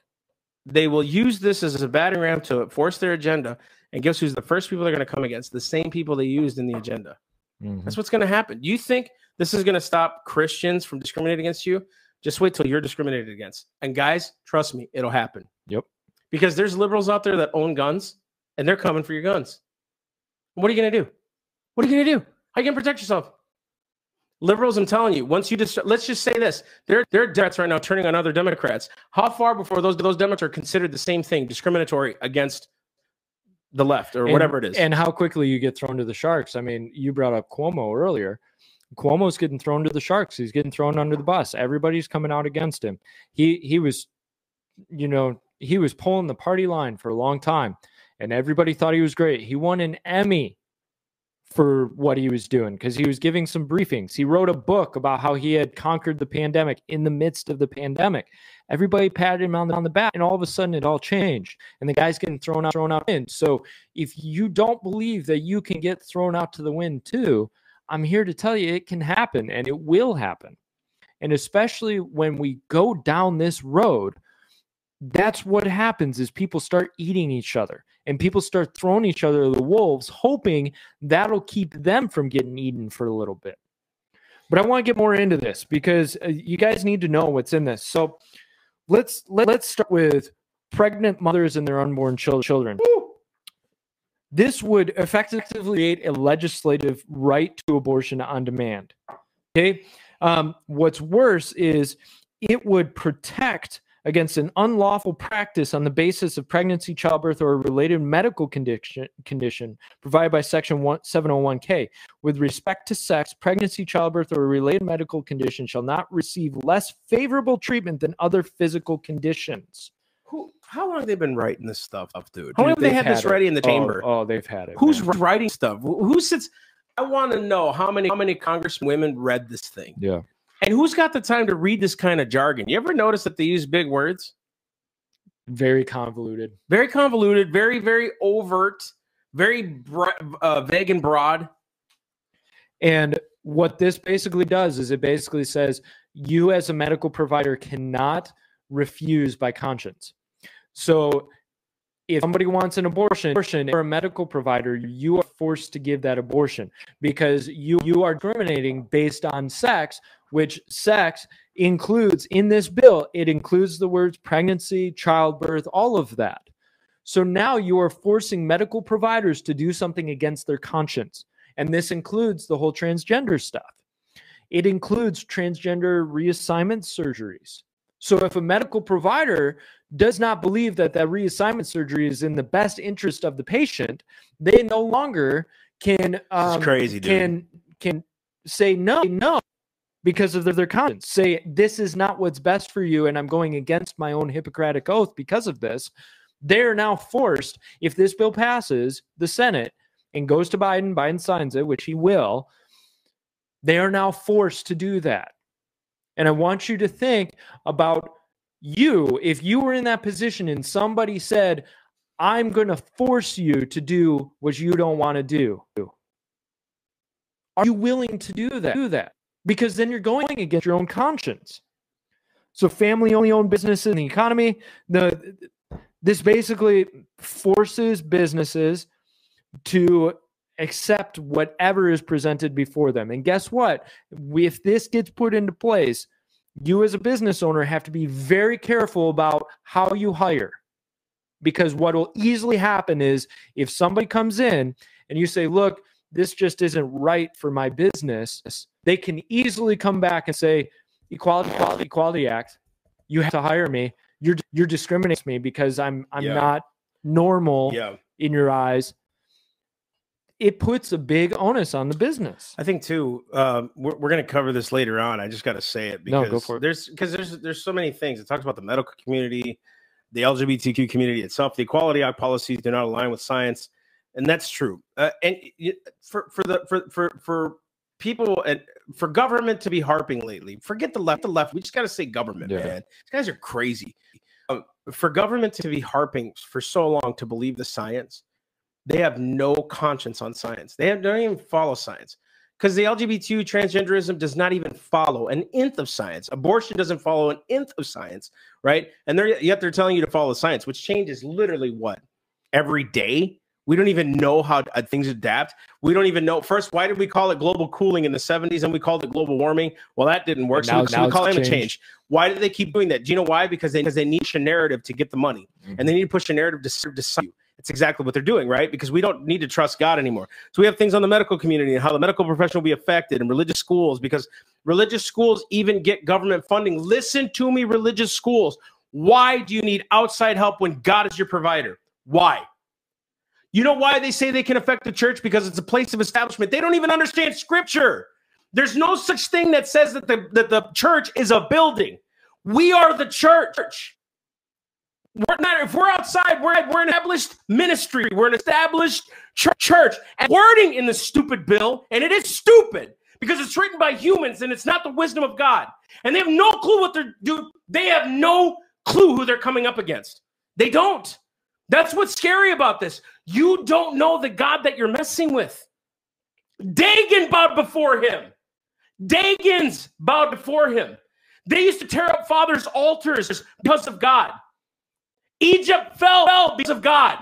They will use this as a battering ram to force their agenda. And guess who's the first people they're going to come against? The same people they used in the agenda. Mhm. That's what's going to happen. Do you think this is going to stop Christians from discriminating against you? Just wait till you're discriminated against. And guys, trust me, it'll happen. Yep. Because there's liberals out there that own guns and they're coming for your guns. What are you going to do? What are you going to do? How are you going to protect yourself? Liberals, I'm telling you, once you just let's just say this, they're they're Democrats right now turning on other Democrats. How far before those those Democrats are considered the same thing, discriminatory against the left or And- whatever it is? And how quickly you get thrown to the sharks. I mean, you brought up Cuomo earlier. Cuomo's getting thrown to the sharks. He's getting thrown under the bus. Everybody's coming out against him. He he was, you know, he was pulling the party line for a long time, and everybody thought he was great. He won an Emmy for what he was doing because he was giving some briefings. He wrote a book about how he had conquered the pandemic in the midst of the pandemic. Everybody patted him on the, on the back, and all of a sudden it all changed. And the guy's getting thrown out, thrown out in. So if you don't believe that you can get thrown out to the wind too, I'm here to tell you it can happen and it will happen. And especially when we go down this road, that's what happens is people start eating each other and people start throwing each other the wolves hoping that'll keep them from getting eaten for a little bit. But I want to get more into this because uh, you guys need to know what's in this. So let's let, let's start with pregnant mothers and their unborn chil- children. This would effectively create a legislative right to abortion on demand. Okay. Um, what's worse is it would protect against an unlawful practice on the basis of pregnancy, childbirth, or a related medical condition, condition provided by Section 1, 701K. With respect to sex, pregnancy, childbirth, or a related medical condition shall not receive less favorable treatment than other physical conditions. Who, how long have they been writing this stuff up, dude? How long have they they've had this it. ready in the Oh, chamber? Oh, they've had it. Who's man. writing stuff? Who who sits? I want to know how many how many congresswomen read this thing, Yeah. And who's got the time to read this kind of jargon? You ever notice that they use big words? Very convoluted. Very convoluted, very very overt, very uh, vague and broad. And what this basically does is it basically says you as a medical provider cannot refuse by conscience. So if somebody wants an abortion, abortion or a medical provider, you are forced to give that abortion because you you are discriminating based on sex, which sex includes in this bill, it includes the words pregnancy, childbirth, all of that. So now you are forcing medical providers to do something against their conscience. And this includes the whole transgender stuff. It includes transgender reassignment surgeries. So if a medical provider does not believe that that reassignment surgery is in the best interest of the patient, they no longer can um, crazy, dude. can can say no no because of their, conscience. Say this is not what's best for you, and I'm going against my own Hippocratic oath because of this. They're now forced, if this bill passes the Senate and goes to Biden, Biden signs it, which he will. They are now forced to do that. And I want you to think about you. If you were in that position and somebody said, I'm going to force you to do what you don't want to do, are you willing to do that? Do that because then you're going against your own conscience. So family only owned businesses in the economy, the this basically forces businesses to accept whatever is presented before them. And guess what? If this gets put into place, you as a business owner have to be very careful about how you hire. Because what will easily happen is if somebody comes in and you say, look, this just isn't right for my business, they can easily come back and say, Equality, Equality, Equality Act, you have to hire me. You're you're discriminating me because I'm I'm yeah. not normal yeah. in your eyes. It puts a big onus on the business. I think too. Um, we're we're going to cover this later on. I just got to say it because no, go for it. there's because there's there's so many things. It talks about the medical community, the LGBTQ community itself. The Equality Act policies do not align with science and that's true. Uh, and for for the for for for people and for government to be harping lately, forget the left. The left, we just got to say government, yeah. man. These guys are crazy. Um, for government to be harping for so long to believe the science, they have no conscience on science. They, have, they don't even follow science because the LGBT transgenderism does not even follow an nth of science. Abortion doesn't follow an nth of science, right? And they're yet they're telling you to follow science, which changes literally what every day. We don't even know how uh, things adapt. We don't even know. First, why did we call it global cooling in the 70s and we called it global warming? Well, that didn't work. Now, so, so we call it climate change. Why do they keep doing that? Do you know why? Because they because they need a narrative to get the money, mm-hmm. and they need to push a narrative to serve to you. It's exactly what they're doing, right? Because we don't need to trust God anymore. So we have things on the medical community and how the medical profession will be affected, and religious schools because religious schools even get government funding. Listen to me, religious schools. Why do you need outside help when God is your provider? Why? You know why they say they can affect the church? Because it's a place of establishment. They don't even understand scripture. There's no such thing that says that the, that the church is a building. We are the church. We're not, if we're outside, we're, we're an established ministry. We're an established church. And wording in the stupid bill, and it is stupid because it's written by humans and it's not the wisdom of God. And they have no clue what they're doing. They have no clue who they're coming up against. They don't. That's what's scary about this. You don't know the God that you're messing with. Dagon bowed before him. Dagons bowed before him. They used to tear up fathers' altars because of God. Egypt fell because of God.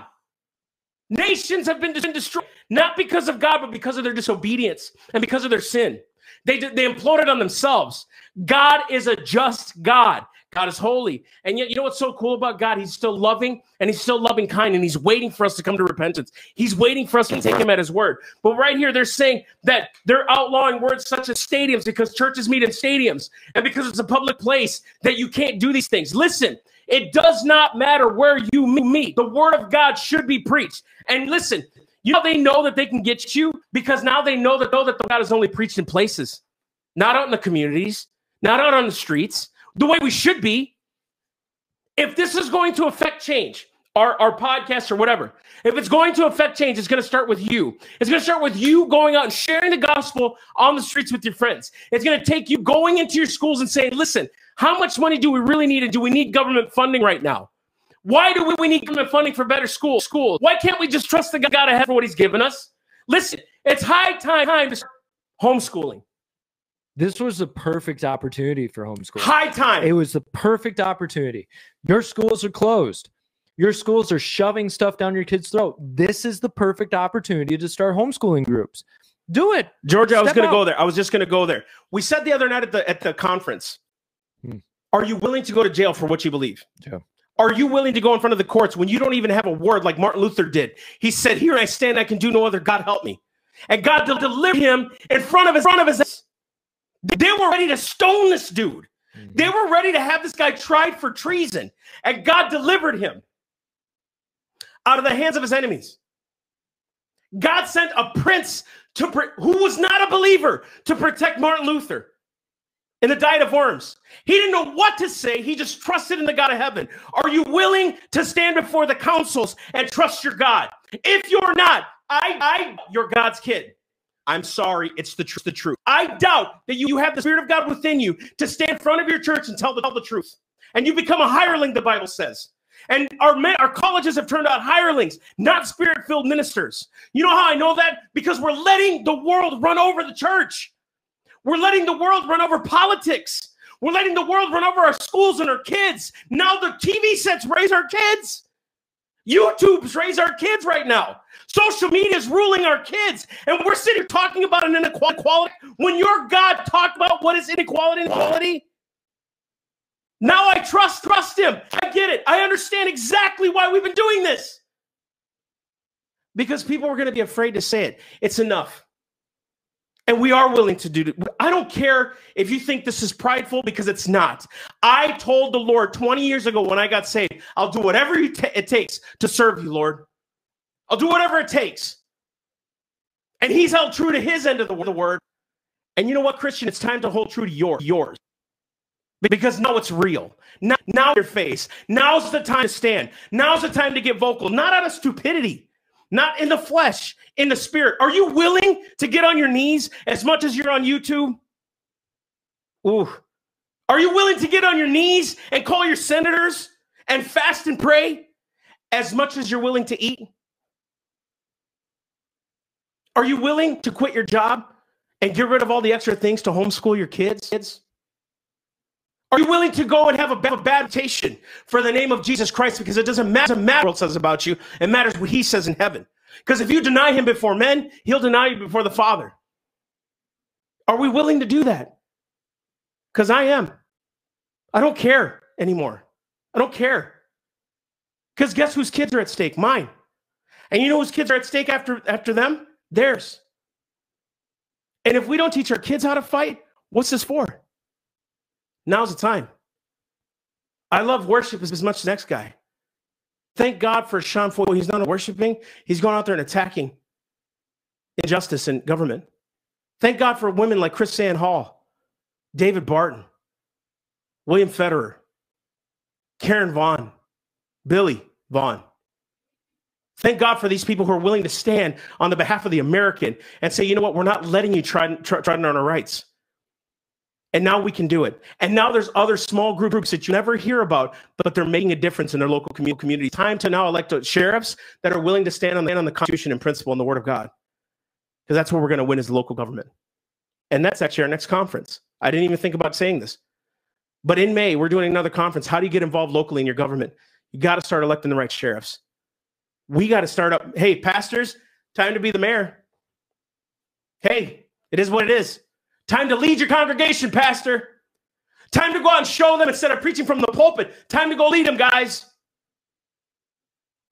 Nations have been destroyed, not because of God, but because of their disobedience and because of their sin. They, they imploded on themselves. God is a just God. God is holy. And yet, you know what's so cool about God? He's still loving and he's still loving kind and he's waiting for us to come to repentance. He's waiting for us to take him at his word. But right here, they're saying that they're outlawing words such as stadiums because churches meet in stadiums and because it's a public place that you can't do these things. Listen, it does not matter where you meet. The word of God should be preached. And listen, you know they know that they can get you because now they know that know that the God is only preached in places, not out in the communities, not out on the streets the way we should be. If this is going to affect change, our, our podcast or whatever, if it's going to affect change, it's going to start with you. It's going to start with you going out and sharing the gospel on the streets with your friends. It's going to take you going into your schools and saying, listen, how much money do we really need? And do we need government funding right now? Why do we we need government funding for better schools? Schools. Why can't we just trust the God ahead for what he's given us? Listen, it's high time, time to homeschooling. This was the perfect opportunity for homeschooling. High time. It was the perfect opportunity. Your schools are closed. Your schools are shoving stuff down your kids' throat. This is the perfect opportunity to start homeschooling groups. Do it. Georgia, Step I was going to go there. I was just going to go there. We said the other night at the at the conference, hmm. are you willing to go to jail for what you believe? Yeah. Are you willing to go in front of the courts when you don't even have a word like Martin Luther did? He said, "Here I stand, I can do no other. God help me." And God delivered him in front of his front of his they were ready to stone this dude. Mm-hmm. They were ready to have this guy tried for treason, and God delivered him out of the hands of his enemies. God sent a prince to who was not a believer to protect Martin Luther in the Diet of Worms. He didn't know what to say. He just trusted in the God of heaven. Are you willing to stand before the councils and trust your God? If you're not, I, I, you're God's kid. I'm sorry, it's the, tr- the truth. I doubt that you, have the Spirit of God within you to stand in front of your church and tell the, tell the truth. And you become a hireling, the Bible says. And our men, our colleges have turned out hirelings, not spirit-filled ministers. You know how I know that? Because we're letting the world run over the church. We're letting the world run over politics. We're letting the world run over our schools and our kids. Now the TV sets raise our kids. YouTube's raise our kids right now. Social media is ruling our kids. And we're sitting here talking about an inequality when your God talked about what is inequality and equality. Now I trust trust him. I get it. I understand exactly why we've been doing this. Because people are going to be afraid to say it. It's enough. And we are willing to do it. I don't care if you think this is prideful because it's not. I told the Lord 20 years ago when I got saved, I'll do whatever it takes to serve you, Lord. I'll do whatever it takes. And he's held true to his end of the word. And you know what, Christian? It's time to hold true to your, yours. Because now it's real. Now, now your face. Now's the time to stand. Now's the time to get vocal, not out of stupidity, not in the flesh, in the spirit. Are you willing to get on your knees as much as you're on YouTube? Ooh. Are you willing to get on your knees and call your senators and fast and pray as much as you're willing to eat? Are you willing to quit your job and get rid of all the extra things to homeschool your kids? Are you willing to go and have a, bad baptism for the name of Jesus Christ? Because it doesn't matter what the world says about you. It matters what he says in heaven. Because if you deny him before men, he'll deny you before the Father. Are we willing to do that? Because I am. I don't care anymore. I don't care. Because guess whose kids are at stake? Mine. And you know whose kids are at stake after, after them? Theirs. And if we don't teach our kids how to fight, what's this for? Now's the time. I love worship as much as the next guy. Thank God for Sean Feucht. He's not worshiping. He's going out there and attacking injustice in government. Thank God for women like KrisAnne Hall, David Barton, William Federer, Karen Vaughn, Billy Vaughn. Thank God for these people who are willing to stand on the behalf of the American and say, you know what, we're not letting you try, try, try on our rights. And now we can do it. And now there's other small group groups that you never hear about, but they're making a difference in their local community. Time to now elect sheriffs that are willing to stand on the, on the Constitution and principle and the Word of God. Because that's what we're going to win as local government. And that's actually our next conference. I didn't even think about saying this. But in May, we're doing another conference. How do you get involved locally in your government? You got to start electing the right sheriffs. We got to start up. Hey, pastors, time to be the mayor. Hey, it is what it is. Time to lead your congregation, Pastor. Time to go out and show them instead of preaching from the pulpit. Time to go lead them, guys.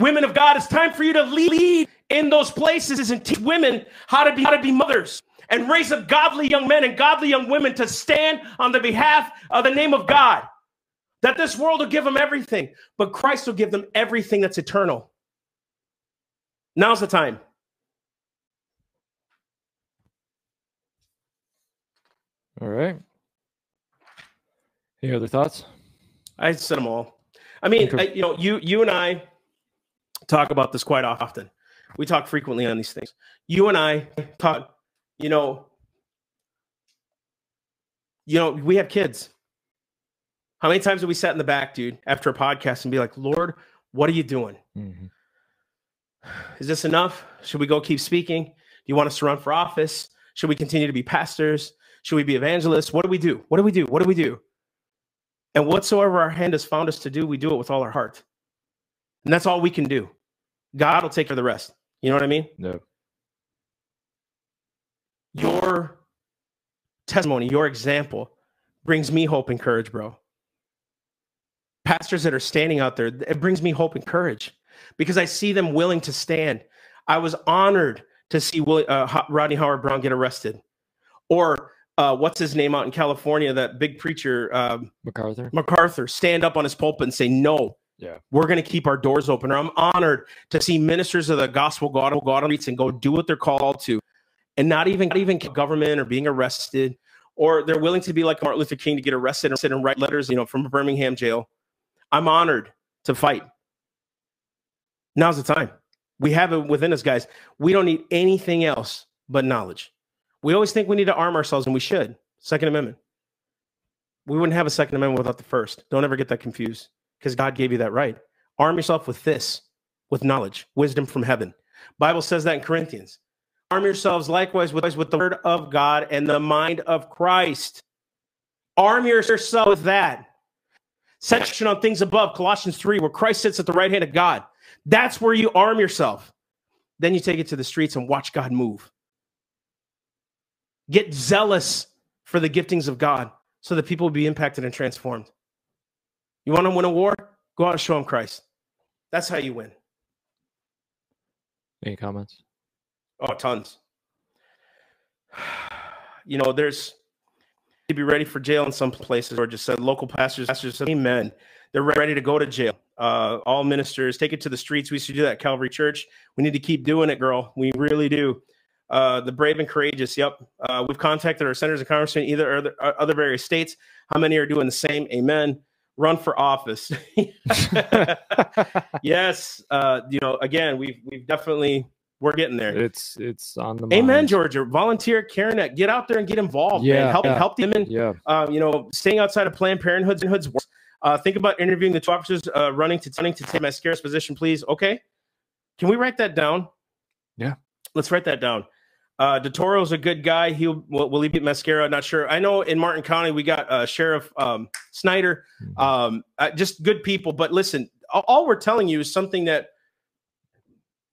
Women of God, it's time for you to lead in those places and teach women how to be how to be mothers and raise up godly young men and godly young women to stand on the behalf of the name of God. That this world will give them everything, but Christ will give them everything that's eternal. Now's the time. All right. Any other thoughts? I said them all. I mean. I, you know, you you and I talk about this quite often. We talk frequently on these things. You and I talk. You know, you know, we have kids. How many times have we sat in the back, dude, after a podcast and be like, "Lord, what are you doing? Mm-hmm. Is this enough? Should we go keep speaking? Do you want us to run for office? Should we continue to be pastors? Should we be evangelists? What do we do? What do we do? What do we do? And whatsoever our hand has found us to do, we do it with all our heart. And that's all we can do. God will take care of the rest. You know what I mean? No. Your testimony, your example brings me hope and courage, bro. Pastors that are standing out there, it brings me hope and courage because I see them willing to stand. I was honored to see uh, Rodney Howard-Browne get arrested. Or uh, what's his name out in California, that big preacher, um, MacArthur. MacArthur, stand up on his pulpit and say, "No, yeah, we're going to keep our doors open." Or I'm honored to see ministers of the gospel go God, God streets and go do what they're called to, and not even not even government or being arrested, or they're willing to be like Martin Luther King to get arrested and sit and write letters, you know, from Birmingham jail. I'm honored to fight. Now's the time. We have it within us, guys. We don't need anything else but knowledge. We always think we need to arm ourselves, and we should. Second Amendment. We wouldn't have a Second Amendment without the first. Don't ever get that confused because God gave you that right. Arm yourself with this, with knowledge, wisdom from heaven. Bible says that in Corinthians. Arm yourselves likewise with, with the word of God and the mind of Christ. Arm yourself with that. Section on things above, Colossians 3, where Christ sits at the right hand of God. That's where you arm yourself. Then you take it to the streets and watch God move. Get zealous for the giftings of God so that people will be impacted and transformed. You want to win a war? Go out and show them Christ. That's how you win. Any comments? Oh, tons. [sighs] You know, there's to be ready for jail in some places, or just said local pastors, pastors Amen. They're ready to go to jail. Uh, all ministers take it to the streets. We should do that Calvary Church. We need to keep doing it, girl. We really do. Uh, the brave and courageous. Yep. Uh, we've contacted our senators and congressmen, either other, uh, other various states. How many are doing the same? Amen. Run for office. [laughs] yes. Uh, you know, again, we've we've definitely we're getting there. It's it's on the Amen, mind. Georgia. Volunteer, Karen, get out there and get involved. Yeah, man. help yeah. help the women. Yeah. Uh, you know, staying outside of Planned Parenthood's Hood's work. Uh, think about interviewing the two officers uh, running to running to take Mascara's position, please. Okay, can we write that down? Yeah. let's write that down. Uh, Del Toro's a good guy. He'll will, will he beat Mascara? Not sure. I know in Martin County we got uh, Sheriff um, Snyder. Mhm. Um, uh, just good people. But listen, all, we're telling you is something that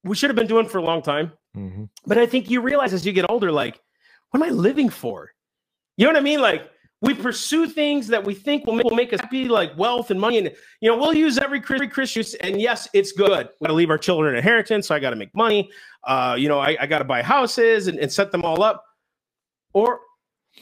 we should have been doing for a long time. Mhm. But I think you realize as you get older, like, what am I living for? You know what I mean? Like, we pursue things that we think will make, will make us happy, like wealth and money. And, you know, we'll use every Chris- Christian. And yes, it's good. We got to leave our children an inheritance. So I got to make money. Uh, you know, I, I got to buy houses and, and set them all up. Or,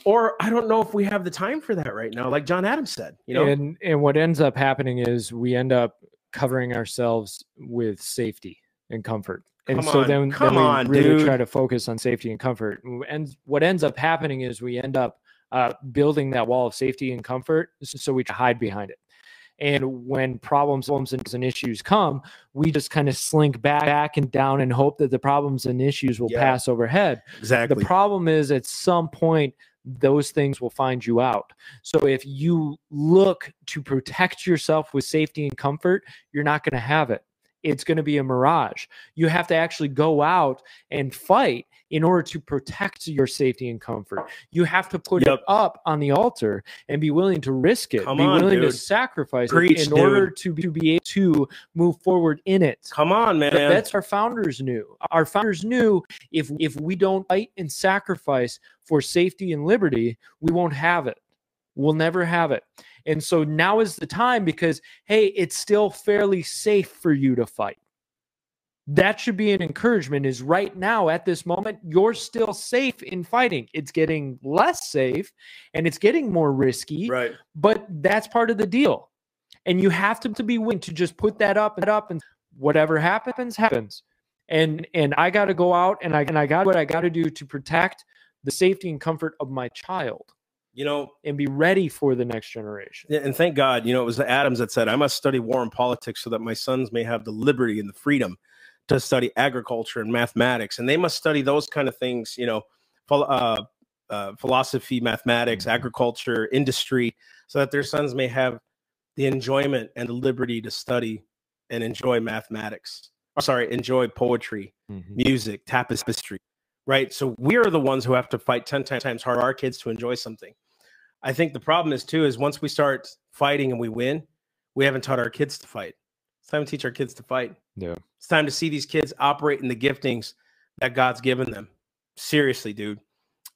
or I don't know if we have the time for that right now. Like John Adams said, you know, and and what ends up happening is we end up covering ourselves with safety and comfort. And Come so on, then, come then we on, really dude. try to focus on safety and comfort. And what ends up happening is we end up uh, building that wall of safety and comfort, so we hide behind it. And when problems, problems and issues come, we just kind of slink back, back and down and hope that the problems and issues will Yeah. pass overhead. exactly. The problem is at some point those things will find you out. So if you look to protect yourself with safety and comfort, you're not going to have it. It's going to be a mirage. You have to actually go out and fight in order to protect your safety and comfort. You have to put Yep. it up on the altar and be willing to risk it, Come be on, willing to sacrifice Preach, it in order to be, to be able to move forward in it. Come on, man. That's our founders knew. Our founders knew if if we don't fight and sacrifice for safety and liberty, we won't have it. We'll never have it. And so now is the time because hey, it's still fairly safe for you to fight. That should be an encouragement is right now at this moment you're still safe in fighting. It's getting less safe and it's getting more risky right. but that's part of the deal and you have to, to be willing to just put that up and up and whatever happens happens and and i got to go out and i and i got what i got to do to protect the safety and comfort of my child You know, and be ready for the next generation Yeah, and thank God, you know, it was the Adams that said, I must study war and politics so that my sons may have the liberty and the freedom to study agriculture and mathematics. And they must study those kind of things, you know, uh, uh, philosophy, mathematics, agriculture, industry, so that their sons may have the enjoyment and the liberty to study and enjoy mathematics. Oh, sorry, enjoy poetry, music, tapestry, right? So we are the ones who have to fight 10 times harder our kids to enjoy something. I think the problem is too is once we start fighting and we win, we haven't taught our kids to fight. It's time to teach our kids to fight. Yeah. It's time to see these kids operate in the giftings that God's given them. Seriously, dude.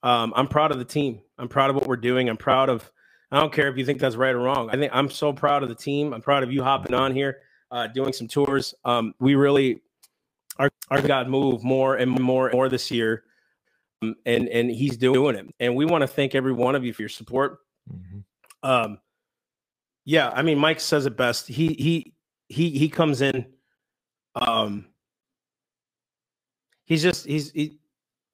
Um, I'm proud of the team. I'm proud of what we're doing. I'm proud of. I don't care if you think that's right or wrong. I think I'm so proud of the team. I'm proud of you hopping on here, uh, doing some tours. Um, we really our our God move more and more and more this year, um, and and He's doing it. And we want to thank every one of you for your support. Mhm. Um, yeah, I mean, Mike says it best. He he he he comes in. Um, he's just he's he,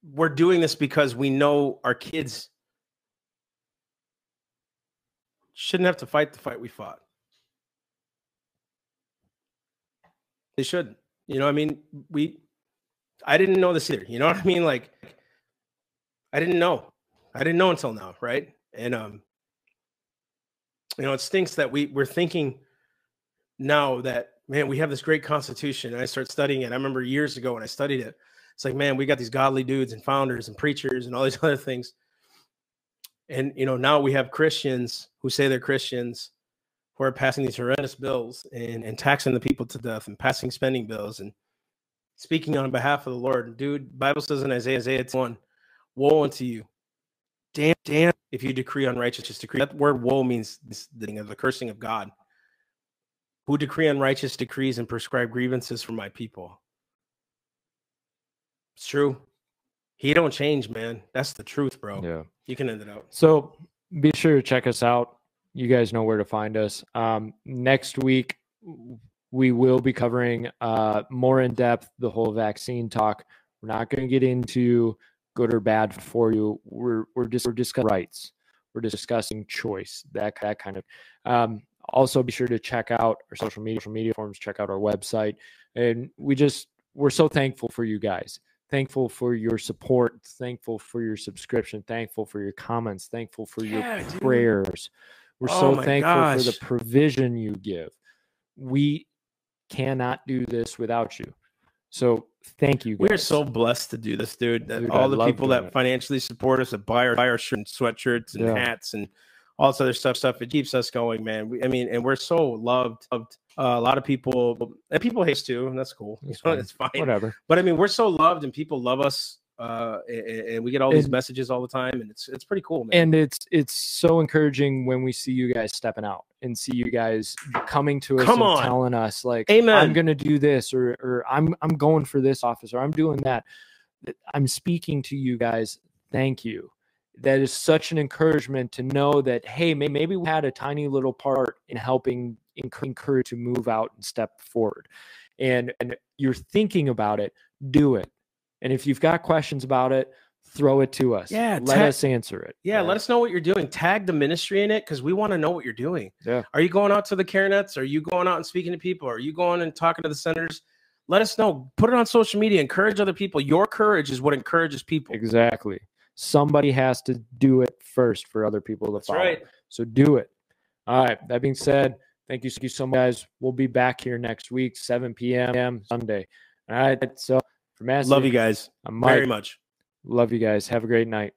we're doing this because we know our kids shouldn't have to fight the fight we fought. They should. You know, I mean, we I didn't know this either. You know what I mean? Like I didn't know. I didn't know until now, right? And um, you know, it stinks that we we're thinking now that man, we have this great constitution. And I start studying it. I remember years ago when I studied it, it's like, man, we got these godly dudes and founders and preachers and all these [laughs] other things. And you know, now we have Christians who say they're Christians who are passing these horrendous bills and, and taxing the people to death and passing spending bills and speaking on behalf of the Lord. Dude, Bible says in Isaiah, Isaiah 1, woe unto you. Damn, damn, if you decree unrighteous decree. That word woe means the, thing of the cursing of God. Who decree unrighteous decrees and prescribe grievances for my people. It's true. He don't change, man. That's the truth, bro. Yeah. You can end it out. So be sure to check us out. You guys know where to find us. Um, next week, we will be covering uh, more in depth the whole vaccine talk. We're not going to get into good or bad for you. We're we're just we're discussing rights. We're discussing choice. That that kind of. Um, also, be sure to check out our social media, social media forums. Check out our website, and we just we're so thankful for you guys thankful for your support, thankful for your subscription, thankful for your comments, thankful for Yeah, your dude. prayers. We're Oh so thankful for the provision you give. We cannot do this without you. So thank you. We are so blessed to do this, dude. Dude, I all the people that it. financially support us, that buy our, buy our shirt and sweatshirts and Yeah. hats and all this other stuff, stuff. It keeps us going, man. We, I mean, and we're so loved. loved. Uh, a lot of people, and people hate us too, and that's cool. Know, [laughs] fine. it's fine. whatever. But I mean, we're so loved, and people love us. Uh, and, and we get all these And- messages all the time, and it's it's pretty cool, man. And it's it's so encouraging when we see you guys stepping out and see you guys coming to us Come and on. telling us like Amen. I'm gonna do this or or I'm I'm going for this office or I'm doing that. I'm speaking to you guys. Thank you. That is such an encouragement to know that hey, may, maybe we had a tiny little part in helping encourage to move out and step forward. And and you're thinking about it, do it. And if you've got questions about it, throw it to us. Yeah, let us answer it. Yeah, right? let us know what you're doing. Tag the ministry in it because we want to know what you're doing. Yeah. Are you going out to the CareNets? Are you going out and speaking to people? Are you going and talking to the senators? Let us know. Put it on social media. Encourage other people. Your courage is what encourages people. Exactly. Somebody has to do it first for other people to That's follow. right. So do it. All right. That being said, thank you, thank you so much, guys. We'll be back here next week, 7 p.m. Sunday. All right. So for Master, Love you guys I'm Mike. very much. Love you guys. Have a great night.